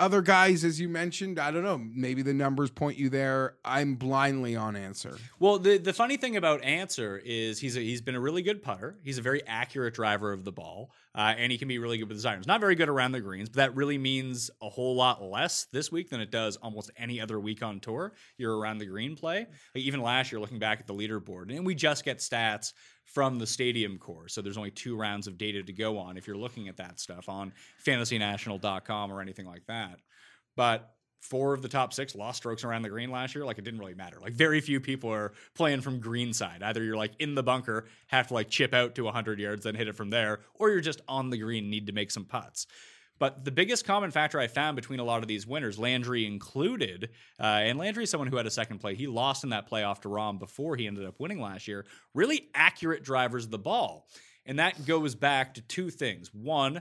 Speaker 2: Other guys, as you mentioned, I don't know. Maybe the numbers point you there. I'm blindly on Ancer.
Speaker 1: Well, the the funny thing about Ancer is he's a, he's been a really good putter. He's a very accurate driver of the ball, uh, and he can be really good with his irons. Not very good around the greens, but that really means a whole lot less this week than it does almost any other week on tour. You're around the green play. Even last year, looking back at the leaderboard, and we just get stats from the stadium course. So there's only two rounds of data to go on if you're looking at that stuff on fantasynational.com or anything like that. But four of the top six lost strokes around the green last year. Like it didn't really matter. Like very few people are playing from green side. Either you're like in the bunker, have to like chip out to 100 yards, then hit it from there, or you're just on the green, need to make some putts. But the biggest common factor I found between a lot of these winners, Landry included, uh, and Landry is someone who had a second play. He lost in that playoff to Rahm before he ended up winning last year. Really accurate drivers of the ball. And that goes back to two things. One,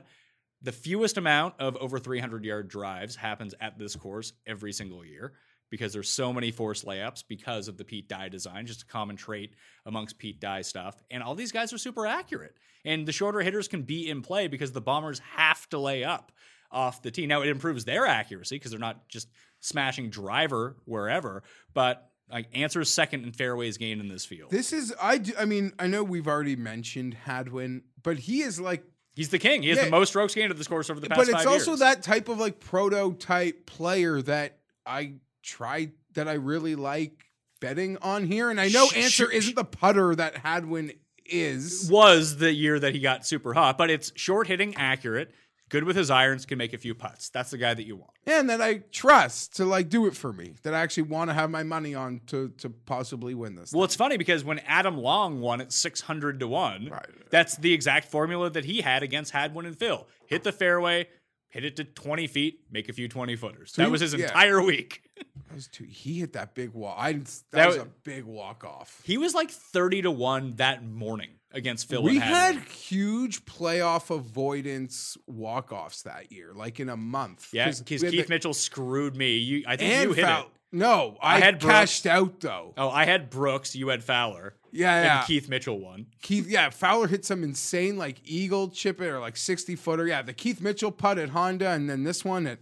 Speaker 1: the fewest amount of over 300 yard drives happens at this course every single year because there's so many forced layups because of the Pete Dye design, just a common trait amongst Pete Dye stuff. And all these guys are super accurate. And the shorter hitters can be in play because the bombers have to lay up off the tee. Now it improves their accuracy because they're not just smashing driver wherever, but like Ancer's second in fairways gained in this field.
Speaker 2: This is I. Do, I mean, I know we've already mentioned Hadwin, but he is like
Speaker 1: He's the king. He has
Speaker 2: Yeah.
Speaker 1: the most strokes gained of this course over the past
Speaker 2: but it's also
Speaker 1: years.
Speaker 2: that type of like prototype player that I try that I really like betting on here. And I know
Speaker 1: Sh-
Speaker 2: Ancer
Speaker 1: sh-
Speaker 2: isn't the putter that Hadwin is.
Speaker 1: was the year that he got super hot, but it's short hitting, accurate, good with his irons, can make a few putts. That's the guy that you want.
Speaker 2: And that I trust to like do it for me. That I actually want to have my money on to to possibly win this.
Speaker 1: Well, it's funny because when Adam Long won at 600 to 1,
Speaker 2: Right.
Speaker 1: that's the exact formula that he had against Hadwin and Phil. Hit the fairway, hit it to 20 feet, make a few 20 footers. that
Speaker 2: he-
Speaker 1: was his
Speaker 2: yeah.
Speaker 1: entire week.
Speaker 2: That was too, he hit that big walk. I that,
Speaker 1: That
Speaker 2: was a big walk off.
Speaker 1: He was like 30 to 1 that morning against Phil
Speaker 2: We had huge playoff avoidance walk offs that year, like in a month.
Speaker 1: yeah, because Keith
Speaker 2: the-
Speaker 1: Mitchell screwed me. You, I think you hit
Speaker 2: foul-
Speaker 1: it.
Speaker 2: No, I,
Speaker 1: I had Brooks.
Speaker 2: cashed out though.
Speaker 1: Oh, I had Brooks. You had Fowler.
Speaker 2: Yeah, yeah.
Speaker 1: And Keith Mitchell won.
Speaker 2: Keith, yeah, Fowler hit some insane like eagle chip it or like sixty footer. Yeah, the Keith Mitchell putt at Honda, and then this one at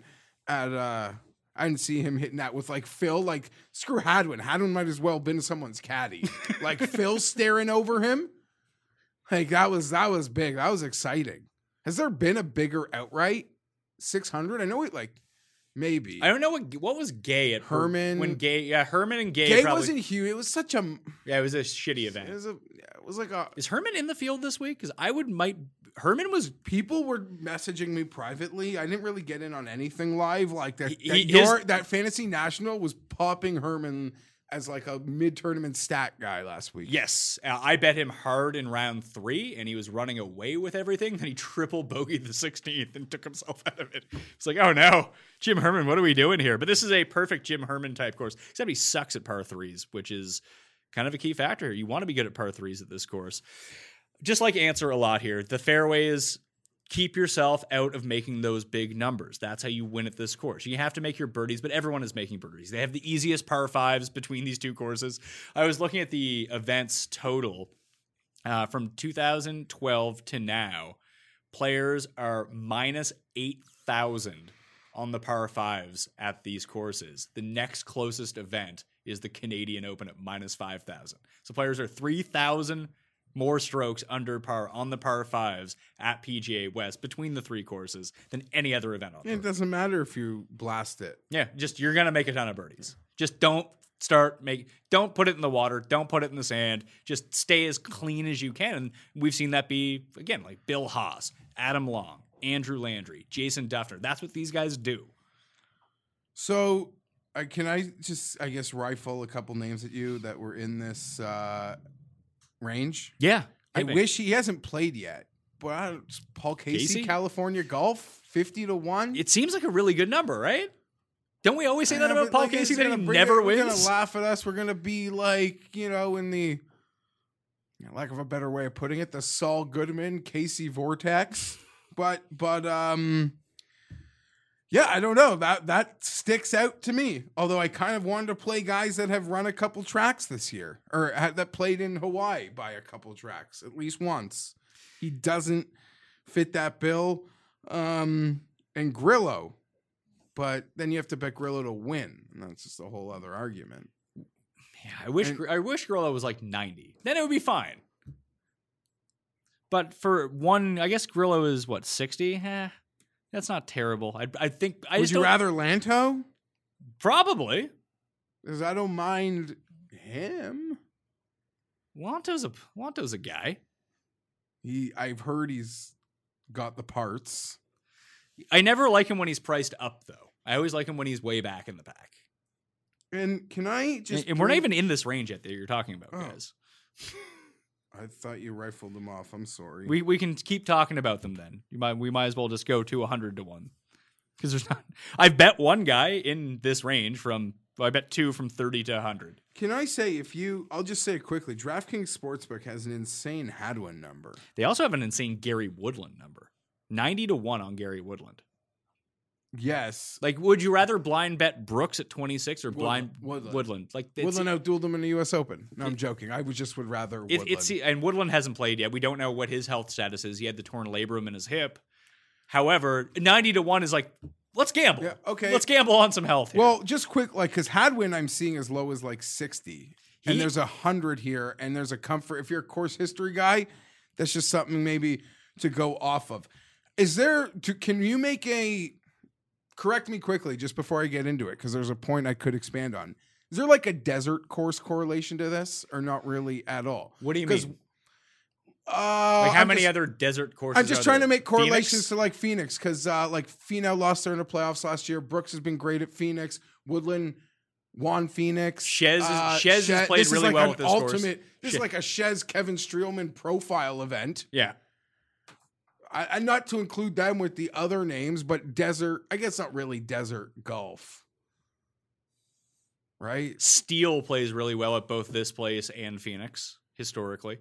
Speaker 2: at uh, I didn't see him hitting that with like Phil. Like screw Hadwin. Hadwin might as well been someone's caddy. like Phil staring over him. Like that was that was big. That was exciting. Has there been a bigger outright six hundred? I know it like maybe.
Speaker 1: I don't know what what was Gay at
Speaker 2: Herman-
Speaker 1: when Gay yeah Herman and Gay,
Speaker 2: Gay
Speaker 1: probably,
Speaker 2: wasn't huge. It was such a.
Speaker 1: yeah it was a shitty event.
Speaker 2: It was a. It was like a.
Speaker 1: Is Herman in the field this week? Because I would might Herman was
Speaker 2: people were messaging me privately. I didn't really get in on anything live like that.
Speaker 1: He-
Speaker 2: that,
Speaker 1: he-
Speaker 2: your,
Speaker 1: his-
Speaker 2: that fantasy national was popping Herman as like a mid tournament stat guy last week.
Speaker 1: yes. Uh, I bet him hard in round three, and he was running away with everything. Then he triple bogeyed the 16th and took himself out of it. It's like, oh no, Jim Herman, what are we doing here? But this is a perfect Jim Herman type course. Except he sucks at par threes, which is kind of a key factor. You want to be good at par threes at this course. Just like Ancer a lot here, the fairways keep yourself out of making those big numbers. That's how you win at this course. You have to make your birdies, but everyone is making birdies. They have the easiest par fives between these two courses. I was looking at the events total uh, from 2012 to now. Players are minus 8,000 on the par fives at these courses. The next closest event is the Canadian Open at minus 5,000. So players are 3,000 more strokes under par on the par fives at PGA West between the three courses than any other event on
Speaker 2: It doesn't matter if you blast it.
Speaker 1: Yeah, just you're gonna make a ton of birdies. Just don't start make don't put it in the water, don't put it in the sand. Just stay as clean as you can. And we've seen that be again like Bill Haas, Adam Long, Andrew Landry, Jason Dufner. That's what these guys do.
Speaker 2: So, uh, can I just, I guess, rifle a couple names at you that were in this uh, range?
Speaker 1: Yeah.
Speaker 2: I wish he hasn't played yet. But I Paul Casey,
Speaker 1: Casey?
Speaker 2: California Golf, fifty to one.
Speaker 1: it seems like a really good number, right? Don't we always say that
Speaker 2: Yeah,
Speaker 1: about Paul
Speaker 2: like,
Speaker 1: Casey that he never
Speaker 2: it- We're gonna laugh at us. We're gonna be like, you know, in the lack of a better way of putting it, the Saul Goodman, Casey Vortex. But but um Yeah, I don't know. That that sticks out to me. Although I kind of wanted to play guys that have run a couple tracks this year, or had, that played in Hawaii by a couple tracks at least once. He doesn't fit that bill. Um, and Grillo, but then you have to bet Grillo to win, and that's just a whole other argument.
Speaker 1: Yeah, I wish
Speaker 2: And-
Speaker 1: I wish Grillo was like 90. Then it would be fine. But for one, I guess Grillo is what 60. Eh, that's not terrible. I I think I
Speaker 2: Would you rather Lanto?
Speaker 1: probably
Speaker 2: Because I don't mind him.
Speaker 1: Lanto's a Wanto's a guy.
Speaker 2: He, I've heard he's got the parts.
Speaker 1: I never like him when he's priced up though. I always like him when he's way back in the pack.
Speaker 2: And can I just?
Speaker 1: and, and we're not even in this range yet that you're talking about,
Speaker 2: Oh.
Speaker 1: guys.
Speaker 2: I thought you rifled them off. I'm sorry.
Speaker 1: We we can keep talking about them then. You might we might as well just go to 100 to 1. Cuz there's not I've bet one guy in this range from well, I bet two from 30 to 100.
Speaker 2: Can I say if you? I'll just say it quickly. DraftKings Sportsbook has an insane Hadwin number.
Speaker 1: They also have an insane Gary Woodland number. 90 to 1 on Gary Woodland.
Speaker 2: Yes,
Speaker 1: Like would you rather blind bet Brooks at 26 or blind
Speaker 2: Woodland.
Speaker 1: Woodland? Like
Speaker 2: Woodland outdueled him in the U.S. Open. No, I'm joking. I would just would rather
Speaker 1: it,
Speaker 2: Woodland.
Speaker 1: it's and Woodland hasn't played yet. We don't know what his health status is. He had the torn labrum in his hip. However, 90 to 1 is like let's gamble.
Speaker 2: Yeah, okay.
Speaker 1: Let's gamble on some health here.
Speaker 2: well, just quick, like because Hadwin, I'm seeing as low as like 60,
Speaker 1: He-
Speaker 2: and there's a hundred here, and there's a comfort. If you're a course history guy, that's just something maybe to go off of. Is there? To, can you make a? Correct me quickly, just before I get into it, because there's a point I could expand on. Is there like a desert course correlation to this, or not really at all?
Speaker 1: what do you mean?
Speaker 2: Uh,
Speaker 1: Like how
Speaker 2: I'm
Speaker 1: many
Speaker 2: just-
Speaker 1: other desert courses?
Speaker 2: I'm just trying
Speaker 1: there?
Speaker 2: to make correlations
Speaker 1: Phoenix?
Speaker 2: to like Phoenix because uh, like Finau lost there in the playoffs last year. Brooks has been great at Phoenix. Woodland won Phoenix.
Speaker 1: Chez
Speaker 2: Uh,
Speaker 1: Chez has played really
Speaker 2: like
Speaker 1: well with this course.
Speaker 2: This
Speaker 1: Chez-
Speaker 2: is like a Chez Kevin Streelman profile event.
Speaker 1: Yeah.
Speaker 2: I, not to include them with the other names, but desert. I guess not really desert golf, right?
Speaker 1: Steele plays really well at both this place and Phoenix historically.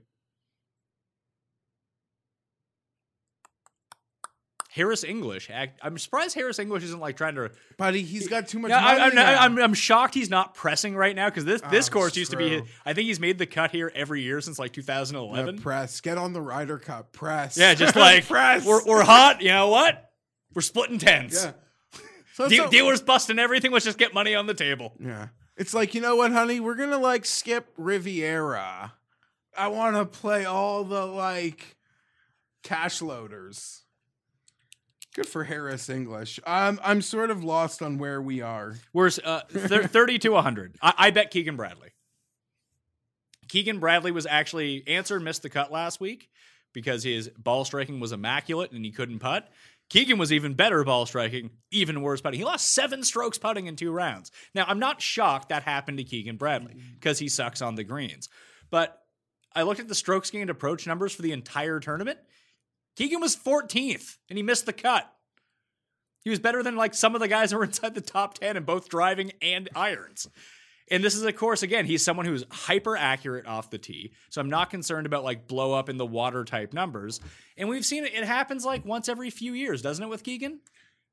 Speaker 1: Harris English. act- I'm surprised Harris English isn't like trying to.
Speaker 2: Buddy, he's got too much
Speaker 1: Yeah, I,
Speaker 2: money.
Speaker 1: I'm. I'm, shocked he's not pressing right now because this this
Speaker 2: Ah,
Speaker 1: course used to be. I think he's made the cut here every year since like
Speaker 2: Yeah,
Speaker 1: 2011.
Speaker 2: press. Get on the Ryder Cup. Press.
Speaker 1: Yeah, just like
Speaker 2: press.
Speaker 1: we're we're hot. You know what? We're splitting tens.
Speaker 2: yeah. So
Speaker 1: De-
Speaker 2: a-
Speaker 1: dealers busting everything. Let's just get money on the table.
Speaker 2: Yeah. It's like, you know what, honey? We're going to like skip Riviera. I want to play all the like cash loaders. Good for Harris English. I'm I'm sort of lost on where we are.
Speaker 1: We're uh, thir- 30 to 100. I-, I bet Keegan Bradley. Keegan Bradley was actually answer missed the cut last week because his ball striking was immaculate and he couldn't putt. Keegan was even better ball striking, even worse putting. He lost seven strokes putting in two rounds. Now, I'm not shocked that happened to Keegan Bradley because he sucks on the greens. But I looked at the strokes gained approach numbers for the entire tournament. Keegan was 14th and he missed the cut. He was better than like some of the guys that were inside the top 10 in both driving and irons. And this is, of course, again, he's someone who's hyper accurate off the tee. So I'm not concerned about like blow up in the water type numbers. And we've seen it, it happens like once every few years, doesn't it, with Keegan?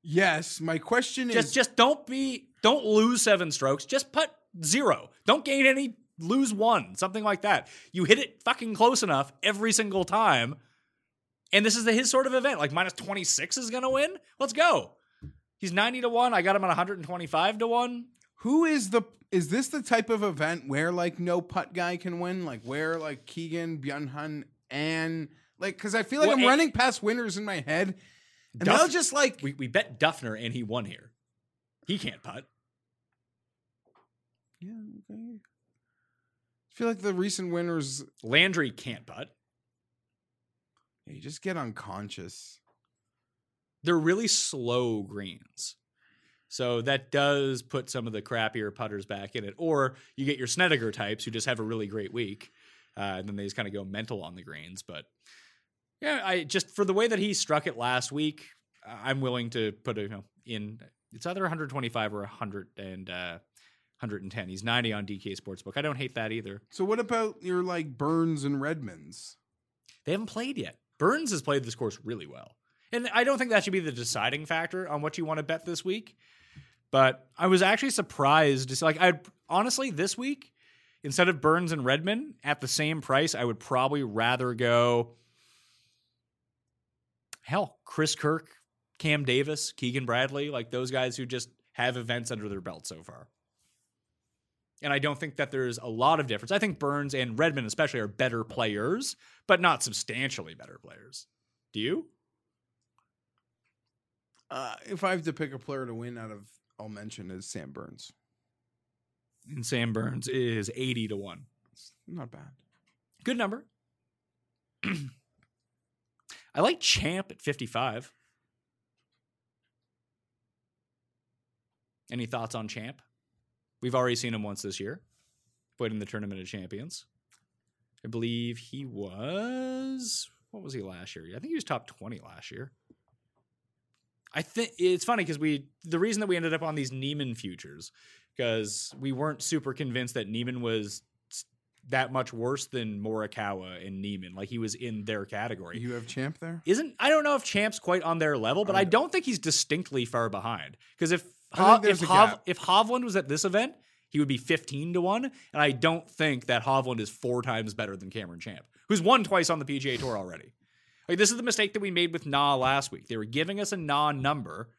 Speaker 2: Yes, my question
Speaker 1: Just
Speaker 2: is
Speaker 1: just don't be don't lose seven strokes. Just put zero. Don't gain any, lose one, something like that. You hit it fucking close enough every single time. And this is the, his sort of event. Like minus 26 is gonna win. Let's go. He's 90 to 1. I got him at 125 to 1.
Speaker 2: who is the is this the type of event where like no putt guy can win? Like where like Keegan, Byung-hun, and like because I feel like
Speaker 1: Well,
Speaker 2: I'm running past winners in my head. And
Speaker 1: Duff-
Speaker 2: they'll just like
Speaker 1: We, we bet Dufner and he won here. He can't putt.
Speaker 2: Yeah, okay. I feel like the recent winners,
Speaker 1: Landry can't putt.
Speaker 2: You just get unconscious.
Speaker 1: They're really slow greens. So that does put some of the crappier putters back in it. Or you get your Snedeker types who just have a really great week. Uh, and then they just kind of go mental on the greens. But yeah, I just for the way that he struck it last week, I'm willing to put a you know in it's either 125 or 100 and uh 110. He's 90 on DK Sportsbook. I don't hate that either.
Speaker 2: So what about your like Burns and Redmans?
Speaker 1: They haven't played yet. Burns has played this course really well. And I don't think that should be the deciding factor on what you want to bet this week. But I was actually surprised to see, like, I honestly, this week, instead of Burns and Redman at the same price, I would probably rather go, hell, Chris Kirk, Cam Davis, Keegan Bradley, like those guys who just have events under their belt so far. And I don't think that there's a lot of difference. I think Burns and Redman, especially, are better players, but not substantially better players. Do you?
Speaker 2: Uh, if I have to pick a player to win out of, I'll mention is Sam Burns.
Speaker 1: And Sam Burns is 80 to 1.
Speaker 2: It's not bad.
Speaker 1: Good number. I like Champ at 55. Any thoughts on Champ? We've already seen him once this year. Played in the Tournament of Champions. I believe he was what was he last year? I think he was top 20 last year. I think it's funny because we the reason that we ended up on these Niemann futures because we weren't super convinced that Niemann was that much worse than Morikawa and Niemann. Like he was in their category.
Speaker 2: You have Champ there?
Speaker 1: Isn't I don't know if Champ's quite on their level, but I don't think he's distinctly far behind. Because if If, if Hovland was at this event, he would be 15 to 1. And I don't think that Hovland is four times better than Cameron Champ, who's won twice on the PGA Tour already. Like this is the mistake that we made with Na last week. They were giving us a Na number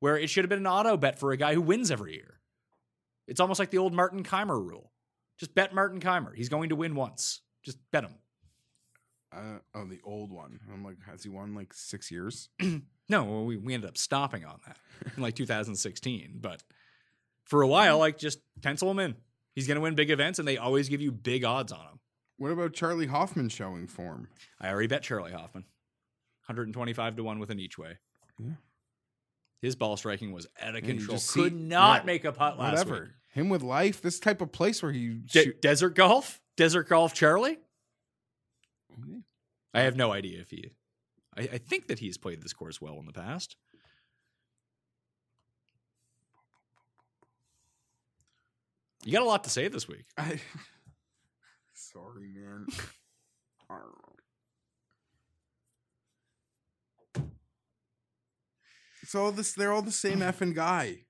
Speaker 1: where it should have been an auto bet for a guy who wins every year. It's almost like the old Martin Kaymer rule. Just bet Martin Kaymer. He's going to win once. Just bet him.
Speaker 2: Uh, oh, the old one. I'm like, has he won like six years?
Speaker 1: No, well, we, we ended up stopping on that in like 2016. But for a while, like just pencil him in. He's going to win big events, and they always give you big odds on him.
Speaker 2: What about Charley Hoffman showing form?
Speaker 1: I already bet Charley Hoffman, 125 to one with an each way.
Speaker 2: Yeah.
Speaker 1: His ball striking was out of
Speaker 2: Yeah,
Speaker 1: control.
Speaker 2: just
Speaker 1: Could
Speaker 2: see-
Speaker 1: not
Speaker 2: yeah,
Speaker 1: make a putt last
Speaker 2: Whatever.
Speaker 1: week.
Speaker 2: Him with life. This type of place where he
Speaker 1: De-
Speaker 2: shoot-
Speaker 1: Desert golf, desert golf,
Speaker 2: Charley.
Speaker 1: I have no idea if he. I, I think that he's played this course well in the past. You got a lot to say this week.
Speaker 2: I, sorry, man. I don't know. It's all this. They're all the same effing guy.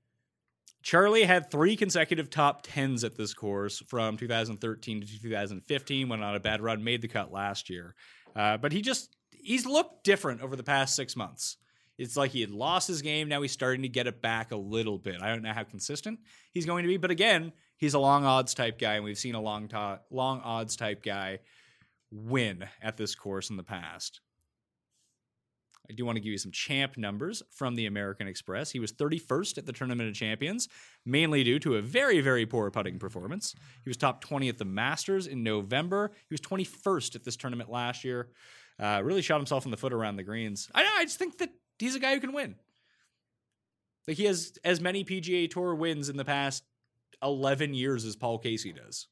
Speaker 1: Charley had three consecutive top tens at this course from 2013 to 2015. Went on a bad run, made the cut last year, uh, but he just he's looked different over the past six months. It's like he had lost his game. Now he's starting to get it back a little bit. I don't know how consistent he's going to be, but again, he's a long odds type guy, and we've seen a long to- long odds type guy win at this course in the past. I do want to give you some champ numbers from the American Express. He was 31st at the Tournament of Champions, mainly due to a very, very poor putting performance. He was top 20 at the Masters in November. He was 21st at this tournament last year. Uh, really shot himself in the foot around the greens. I, I just think that he's a guy who can win. Like he has as many PGA Tour wins in the past 11 years as Paul Casey does.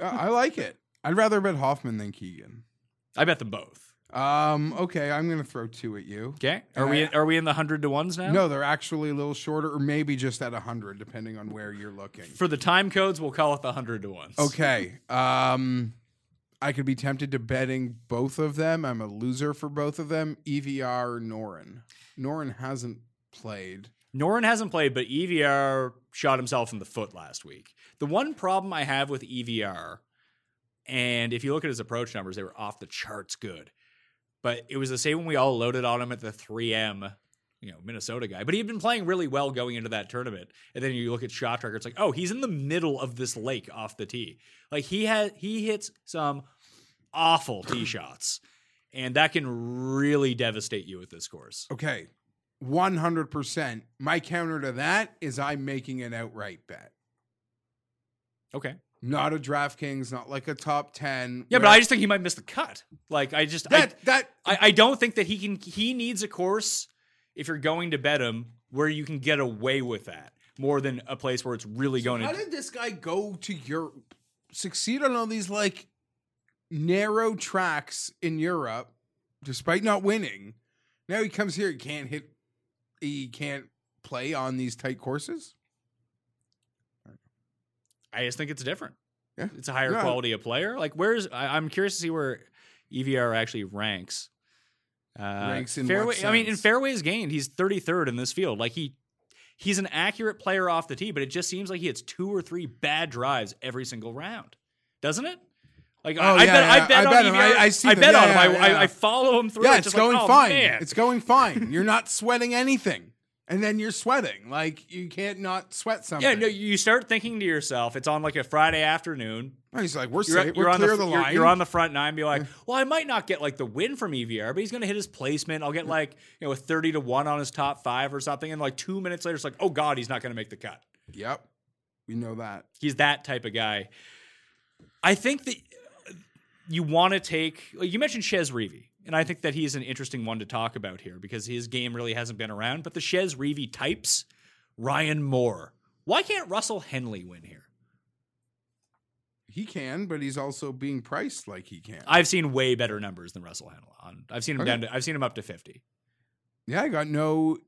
Speaker 2: I like it. I'd rather bet Hoffman than Keegan.
Speaker 1: I bet them both.
Speaker 2: Um. Okay, I'm gonna throw two at you.
Speaker 1: Okay, are we are we in the hundred to ones now?
Speaker 2: No, they're actually a little shorter, or maybe just at hundred, depending on where you're looking.
Speaker 1: For the time codes, we'll call it the hundred to ones.
Speaker 2: Okay. Um, I could be tempted to betting both of them. I'm a loser for both of them. EVR or Noren. Noren hasn't played.
Speaker 1: Noren hasn't played, but EVR shot himself in the foot last week. The one problem I have with EVR, and if you look at his approach numbers, they were off the charts good. But it was the same when we all loaded on him at the 3M, you know, Minnesota guy. But he had been playing really well going into that tournament. And then you look at shot tracker, it's like, oh, he's in the middle of this lake off the tee. Like he had he hits some awful tee shots. And that can really devastate you with this course.
Speaker 2: Okay. 100%. My counter to that is I'm making an outright bet.
Speaker 1: Okay.
Speaker 2: Not a DraftKings, not like a top 10.
Speaker 1: Yeah, but I just think he might miss the cut. Like I just I,
Speaker 2: that that
Speaker 1: I, I don't think that he can he needs a course if you're going to bet him where you can get away with that more than a place where it's really going
Speaker 2: How
Speaker 1: to
Speaker 2: did this guy go to Europe, succeed on all these like narrow tracks in Europe, despite not winning? Now he comes here, he can't hit, he can't play on these tight courses.
Speaker 1: I just think it's different.
Speaker 2: Yeah.
Speaker 1: It's a higher
Speaker 2: No,
Speaker 1: quality of player. Like where's I, I'm curious to see where EVR actually ranks Uh,
Speaker 2: Ranks in
Speaker 1: fairway. I mean, in fairways gained, he's 33rd in this field. Like he, he's an accurate player off the tee, but it just seems like he hits two or three bad drives every single round, doesn't it? Like
Speaker 2: Oh,
Speaker 1: I, I
Speaker 2: yeah,
Speaker 1: bet,
Speaker 2: yeah.
Speaker 1: I bet
Speaker 2: I
Speaker 1: on
Speaker 2: bet
Speaker 1: him.
Speaker 2: I- I see
Speaker 1: I
Speaker 2: them.
Speaker 1: bet
Speaker 2: Yeah,
Speaker 1: on him. I. I, follow him through.
Speaker 2: Yeah,
Speaker 1: it,
Speaker 2: it's going
Speaker 1: like, oh,
Speaker 2: fine.
Speaker 1: man.
Speaker 2: It's going fine. You're not sweating anything. And then you're sweating. Like you can't not sweat something.
Speaker 1: yeah, no. You start thinking to yourself, it's on like a Friday afternoon.
Speaker 2: He's like, we're
Speaker 1: You're,
Speaker 2: safe.
Speaker 1: you're
Speaker 2: We're
Speaker 1: on
Speaker 2: clear
Speaker 1: the,
Speaker 2: the
Speaker 1: you're-
Speaker 2: line.
Speaker 1: You're, on the front nine. Be like, well, I might not get like the win from EVR, but he's going to hit his placement. I'll get like you know a thirty to one on his top five or something, and like two minutes later, it's like, oh god, he's not going to make the cut.
Speaker 2: Yep. We know that.
Speaker 1: He's that type of guy. I think that you want to take. Like you mentioned Chez Reavie, and I think that he's an interesting one to talk about here because his game really hasn't been around. But the Chez Reavie types, Ryan Moore. Why can't Russell Henley win here?
Speaker 2: He can, but he's also being priced like he can.
Speaker 1: I've seen way better numbers than Russell Henley. I've seen him
Speaker 2: Okay.
Speaker 1: down to. I've seen him up to fifty.
Speaker 2: yeah, I got no.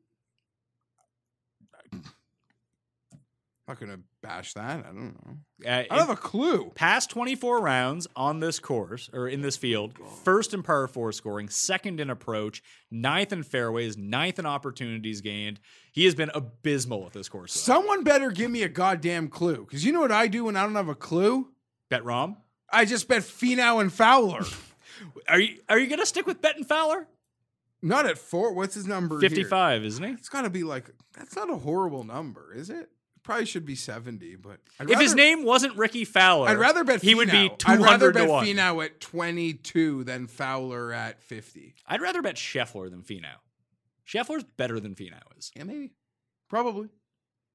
Speaker 2: I'm not gonna bash that. I don't know.
Speaker 1: Uh,
Speaker 2: I don't have a clue.
Speaker 1: past 24 rounds on this course or in this field, first in par four scoring, second in approach, ninth in fairways, ninth in opportunities gained. He has been abysmal at this course. though.
Speaker 2: Someone better give me a goddamn clue, because you know what I do when I don't have a clue?
Speaker 1: Bet Rahm.
Speaker 2: I just bet Finau and Fowler.
Speaker 1: Are you are you gonna stick with Betton Fowler?
Speaker 2: not at four. What's his number? here?
Speaker 1: 55, isn't he?
Speaker 2: It's got to be like that's not a horrible number, is it? Probably should be seventy, but I'd
Speaker 1: If his name wasn't Rickie Fowler,
Speaker 2: I'd rather bet
Speaker 1: he would be
Speaker 2: Finau. I'd rather
Speaker 1: 200 to
Speaker 2: bet
Speaker 1: 1.
Speaker 2: Finau at twenty-two than Fowler at fifty.
Speaker 1: I'd rather bet Scheffler than Finau. Scheffler's better than Finau is.
Speaker 2: Yeah, maybe, probably,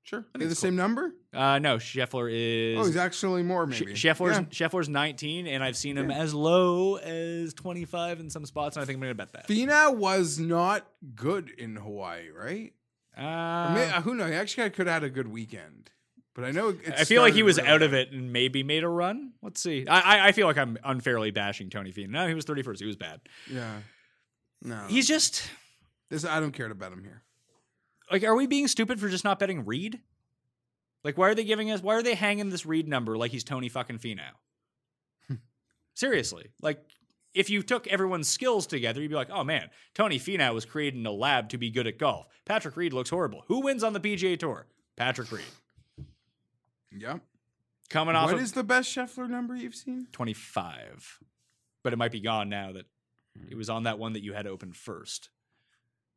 Speaker 2: sure. They're the
Speaker 1: it's
Speaker 2: same number.
Speaker 1: Uh, no, Scheffler is.
Speaker 2: Oh, he's actually more
Speaker 1: Sh-
Speaker 2: maybe.
Speaker 1: Scheffler's
Speaker 2: Yeah.
Speaker 1: Scheffler's 19, and I've seen him as low as 25 in some spots, and I think I'm gonna bet that.
Speaker 2: Finau was not good in Hawaii, right?
Speaker 1: Uh,
Speaker 2: may- uh, who knows? He actually could have had a good weekend, but I know.
Speaker 1: I feel like he was
Speaker 2: really
Speaker 1: out of it and maybe made a run. Let's see. I, I I feel like I'm unfairly bashing Tony Finau. No, he was 31st. He was bad.
Speaker 2: Yeah. No,
Speaker 1: He's just
Speaker 2: this. I don't care to bet him here.
Speaker 1: like, are we being stupid for just not betting Reed? Like, why are they giving us? Why are they hanging this Reed number like he's Tony fucking Finau? Seriously, like. If you took everyone's skills together, you'd be like, "Oh man, Tony Finau was created in a lab to be good at golf. Patrick Reed looks horrible. Who wins on the PGA Tour? Patrick Reed.
Speaker 2: Yep.
Speaker 1: Coming off
Speaker 2: What
Speaker 1: of
Speaker 2: is the best Scheffler number you've seen?
Speaker 1: 25. But it might be gone now that it was on that one that you had open first.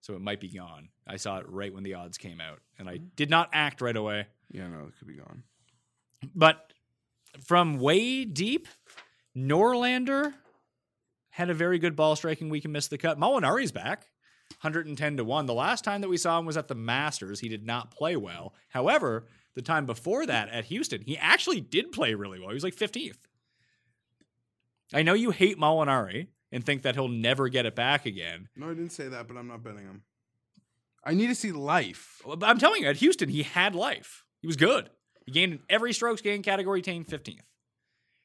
Speaker 1: So it might be gone. I saw it right when the odds came out and I did not act right away.
Speaker 2: Yeah, no, it could be gone.
Speaker 1: But from way deep, Norlander had a very good ball striking week and missed the cut. Molinari's back. 110 to 1. The last time that we saw him was at the Masters. He did not play well. However, the time before that at Houston, he actually did play really well. He was like 15th. I know you hate Molinari and think that he'll never get it back again.
Speaker 2: No, I didn't say that, but I'm not betting him. I need to see life.
Speaker 1: I'm telling you, at Houston, he had life. He was good. He gained in every strokes gain category, came 15th.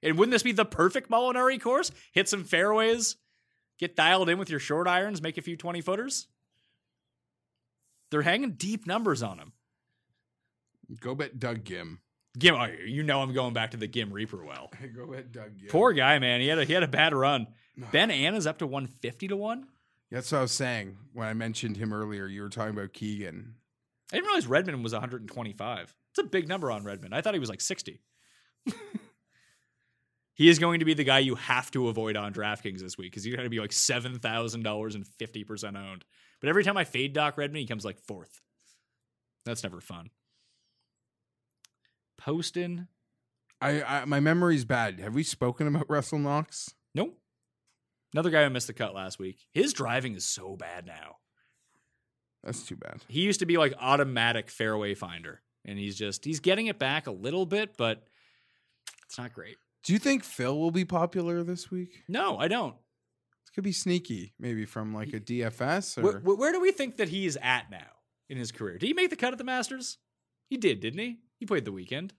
Speaker 1: And wouldn't this be the perfect Molinari course? Hit some fairways, get dialed in with your short irons, make a few 20 footers. They're hanging deep numbers on him.
Speaker 2: Go bet Doug Ghim.
Speaker 1: Ghim, oh, you know I'm going back to the Gim Reaper well.
Speaker 2: Go bet Doug Ghim.
Speaker 1: Poor guy, man. He had a he had a bad run. Ben Anna's up to 150 to 1.
Speaker 2: That's what I was saying when I mentioned him earlier. You were talking about Keegan.
Speaker 1: I didn't realize Redman was 125. It's a big number on Redman. I thought he was like 60. he is going to be the guy you have to avoid on DraftKings this week because he's going to be like $7,000 and 50% owned. But every time I fade Doc Redman, he comes like fourth. That's never fun. Poston.
Speaker 2: I, I my memory's bad. Have we spoken about Russell Knox?
Speaker 1: Nope. Another guy who missed the cut last week. His driving is so bad now.
Speaker 2: That's too bad.
Speaker 1: He used to be like automatic fairway finder. And he's just, he's getting it back a little bit, but it's not great.
Speaker 2: Do you think Phil will be popular this week?
Speaker 1: No, I don't.
Speaker 2: It could be sneaky, maybe from like a DFS or
Speaker 1: Where, where, do we think that he is at now in his career? Did he make the cut at the Masters? He did, didn't he? He played the weekend.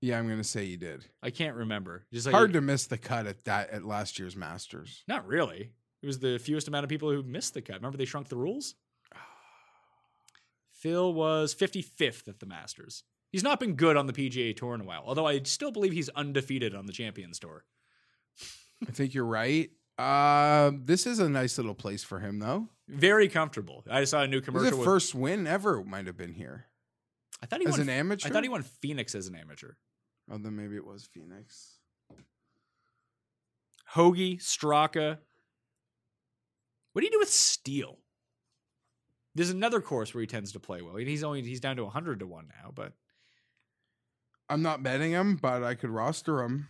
Speaker 2: yeah, I'm gonna say he did.
Speaker 1: I can't remember. Just like
Speaker 2: Hard to miss the cut at that at last year's Masters.
Speaker 1: Not really. It was the fewest amount of people who missed the cut. Remember they shrunk the rules? Phil was 55th at the Masters. He's not been good on the PGA Tour in a while, although I still believe he's undefeated on the Champions Tour.
Speaker 2: I think you're right. Uh, this is a nice little place for him, though.
Speaker 1: Very comfortable. I saw a new
Speaker 2: His
Speaker 1: commercial. with-
Speaker 2: first win ever might have been here.
Speaker 1: I thought he
Speaker 2: as
Speaker 1: won
Speaker 2: an amateur?
Speaker 1: I thought he won Phoenix as an amateur.
Speaker 2: Oh, then maybe it was Phoenix.
Speaker 1: Hoagie, Straka. What do you do with Steele? There's another course where he tends to play well. He's only he's down to 100 to 1 now, but
Speaker 2: I'm not betting him, but I could roster him.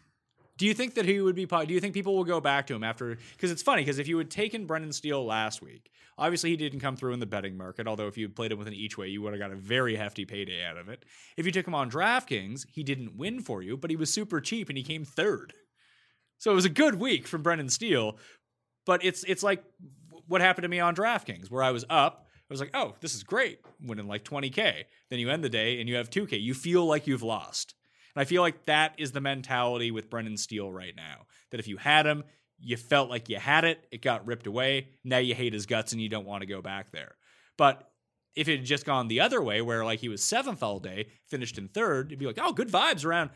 Speaker 1: do you think that he would be do you think people will go back to him after cuz it's funny cuz if you had taken Brendan Steele last week, obviously he didn't come through in the betting market, although if you had played him with an each way, you would have got a very hefty payday out of it. If you took him on DraftKings, he didn't win for you, but he was super cheap and he came third. So it was a good week from Brendan Steele, but it's it's like what happened to me on DraftKings where I was up I was like, oh, this is great, winning like 20K. Then you end the day and you have 2K. You feel like you've lost. And I feel like that is the mentality with Brendan Steele right now. That if you had him, you felt like you had it, it got ripped away. Now you hate his guts and you don't want to go back there. But if it had just gone the other way, where like he was seventh all day, finished in third, it'd be like, oh, good vibes around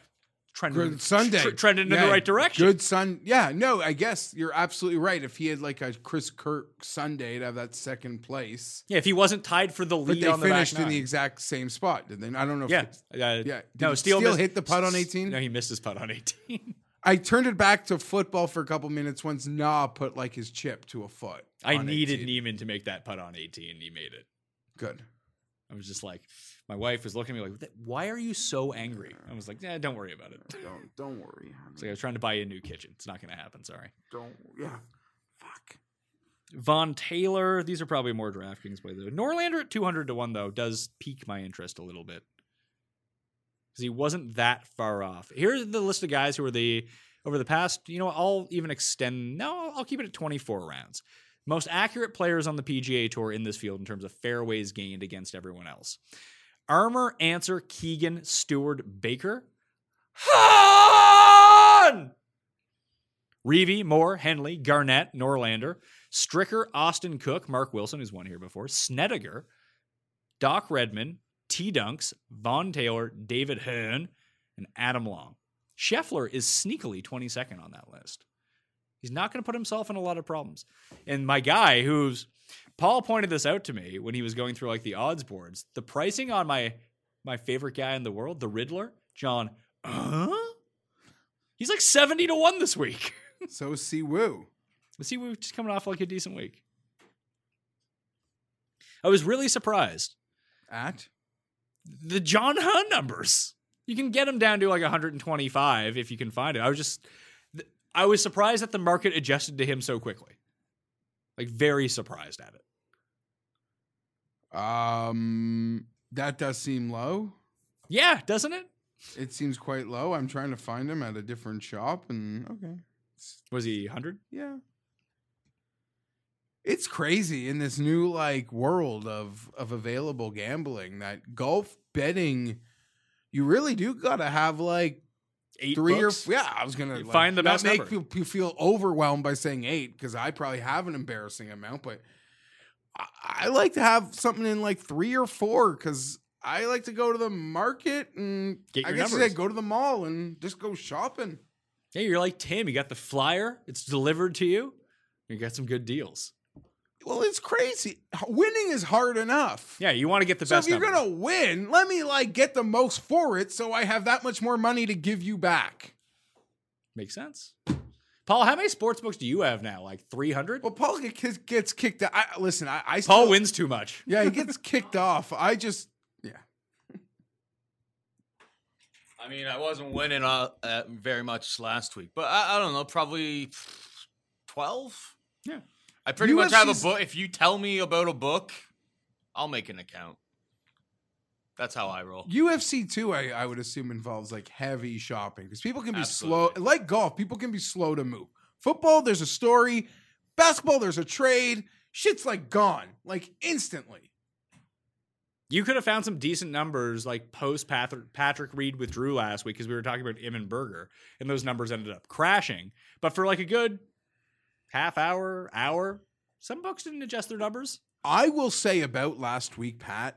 Speaker 1: trending,
Speaker 2: Good Sunday.
Speaker 1: tr- trending in the right direction.
Speaker 2: Good sun. Yeah, no, I guess you're absolutely right. If he had like a Chris Kirk Sunday to have that second place,
Speaker 1: Yeah, if he wasn't tied for the
Speaker 2: but
Speaker 1: lead
Speaker 2: they
Speaker 1: on the back
Speaker 2: finished in the exact same spot, did they? I don't know. If
Speaker 1: yeah,
Speaker 2: they-
Speaker 1: uh,
Speaker 2: yeah.
Speaker 1: No,
Speaker 2: Did
Speaker 1: Steele,
Speaker 2: Steele
Speaker 1: missed-
Speaker 2: hit the putt on 18?
Speaker 1: No, he missed his putt on 18.
Speaker 2: I turned it back to football for a couple minutes once Na put like his chip to a foot.
Speaker 1: I needed
Speaker 2: 18.
Speaker 1: Niemann to make that putt on 18, and he made it.
Speaker 2: Good.
Speaker 1: I was just like, my wife was looking at me like, "Why are you so angry?" I was like, "Yeah, don't worry about it."
Speaker 2: Don't don't worry.
Speaker 1: It's like I was trying to buy you a new kitchen. It's not going to happen. Sorry.
Speaker 2: Don't. Yeah. Fuck.
Speaker 1: Vaughn Taylor. These are probably more DraftKings plays. though. Norlander at 200 to 1, though, does pique my interest a little bit. Because he wasn't that far off. Here's the list of guys who are the, over the past, you know, I'll even extend, no, I'll keep it at 24 rounds. Most accurate players on the PGA Tour in this field in terms of fairways gained against everyone else. Armour, Ancer, Keegan, Stewart, Baker. Han! Reavie, Moore, Henley, Garnett, Norlander, Stricker, Austin Cook, Mark Wilson, who's won here before, Snedeker, Doc Redman, T Dunks, Vaughn Taylor, David Hearn, and Adam Long. Scheffler is sneakily 22nd on that list. He's not going to put himself in a lot of problems. And my guy, who's Paul pointed this out to me when he was going through like the odds boards. The pricing on my my favorite guy in the world, the Riddler, John. Uh? He's like 70 to 1 this week.
Speaker 2: So see Woo.
Speaker 1: Let's we're just coming off like a decent week. I was really surprised.
Speaker 2: At
Speaker 1: The John Hun numbers. You can get them down to like 125 if you can find it. I was just, I was surprised that the market adjusted to him so quickly. Like, very surprised at it.
Speaker 2: um, that does seem low.
Speaker 1: Yeah, doesn't it?
Speaker 2: It seems quite low. I'm trying to find him at a different shop, and okay,
Speaker 1: Was he 100?
Speaker 2: yeah. It's crazy in this new like world of of available gambling that golf betting, you really do gotta have like
Speaker 1: Eight
Speaker 2: three
Speaker 1: bucks?
Speaker 2: or yeah. I was gonna
Speaker 1: You
Speaker 2: like,
Speaker 1: find the
Speaker 2: not
Speaker 1: best
Speaker 2: make
Speaker 1: number.
Speaker 2: people feel overwhelmed by saying eight because I probably have an embarrassing amount, but I, I like to have something in like three or four because I like to go to the market and
Speaker 1: Get
Speaker 2: I
Speaker 1: your
Speaker 2: guess you
Speaker 1: numbers.
Speaker 2: say go to the mall and just go shopping.
Speaker 1: Yeah, you're like Tim. You got the flyer, it's delivered to you. You got some good deals.
Speaker 2: Well, it's crazy. Winning is hard enough.
Speaker 1: Yeah, you want to get the
Speaker 2: so
Speaker 1: best
Speaker 2: if you're
Speaker 1: number.
Speaker 2: gonna win, let me like get the most for it, so I have that much more money to give you back.
Speaker 1: Makes sense. Paul, how many sports books do you have now? Like 300?
Speaker 2: Well, Paul get- gets kicked out. I, listen, I, I
Speaker 1: Paul
Speaker 2: still-
Speaker 1: wins too much.
Speaker 2: Yeah, he gets kicked off. I just yeah.
Speaker 3: I mean, I wasn't winning uh, uh, very much last week, but I, I don't know, probably twelve.
Speaker 1: Yeah.
Speaker 3: I pretty much have a book. If you tell me about a book, I'll make an account. That's how I roll.
Speaker 2: UFC too, I, I would assume involves like heavy shopping because people can be
Speaker 3: Absolutely.
Speaker 2: slow. Like golf, people can be slow to move. Football, there's a story. Basketball, there's a trade. Shit's like gone, like instantly.
Speaker 1: You could have found some decent numbers like post Patrick, Patrick Reed withdrew last week because we were talking about Iman Berger, and those numbers ended up crashing. But for like a good half hour, hour, some books didn't adjust their numbers.
Speaker 2: I will say about last week, Pat.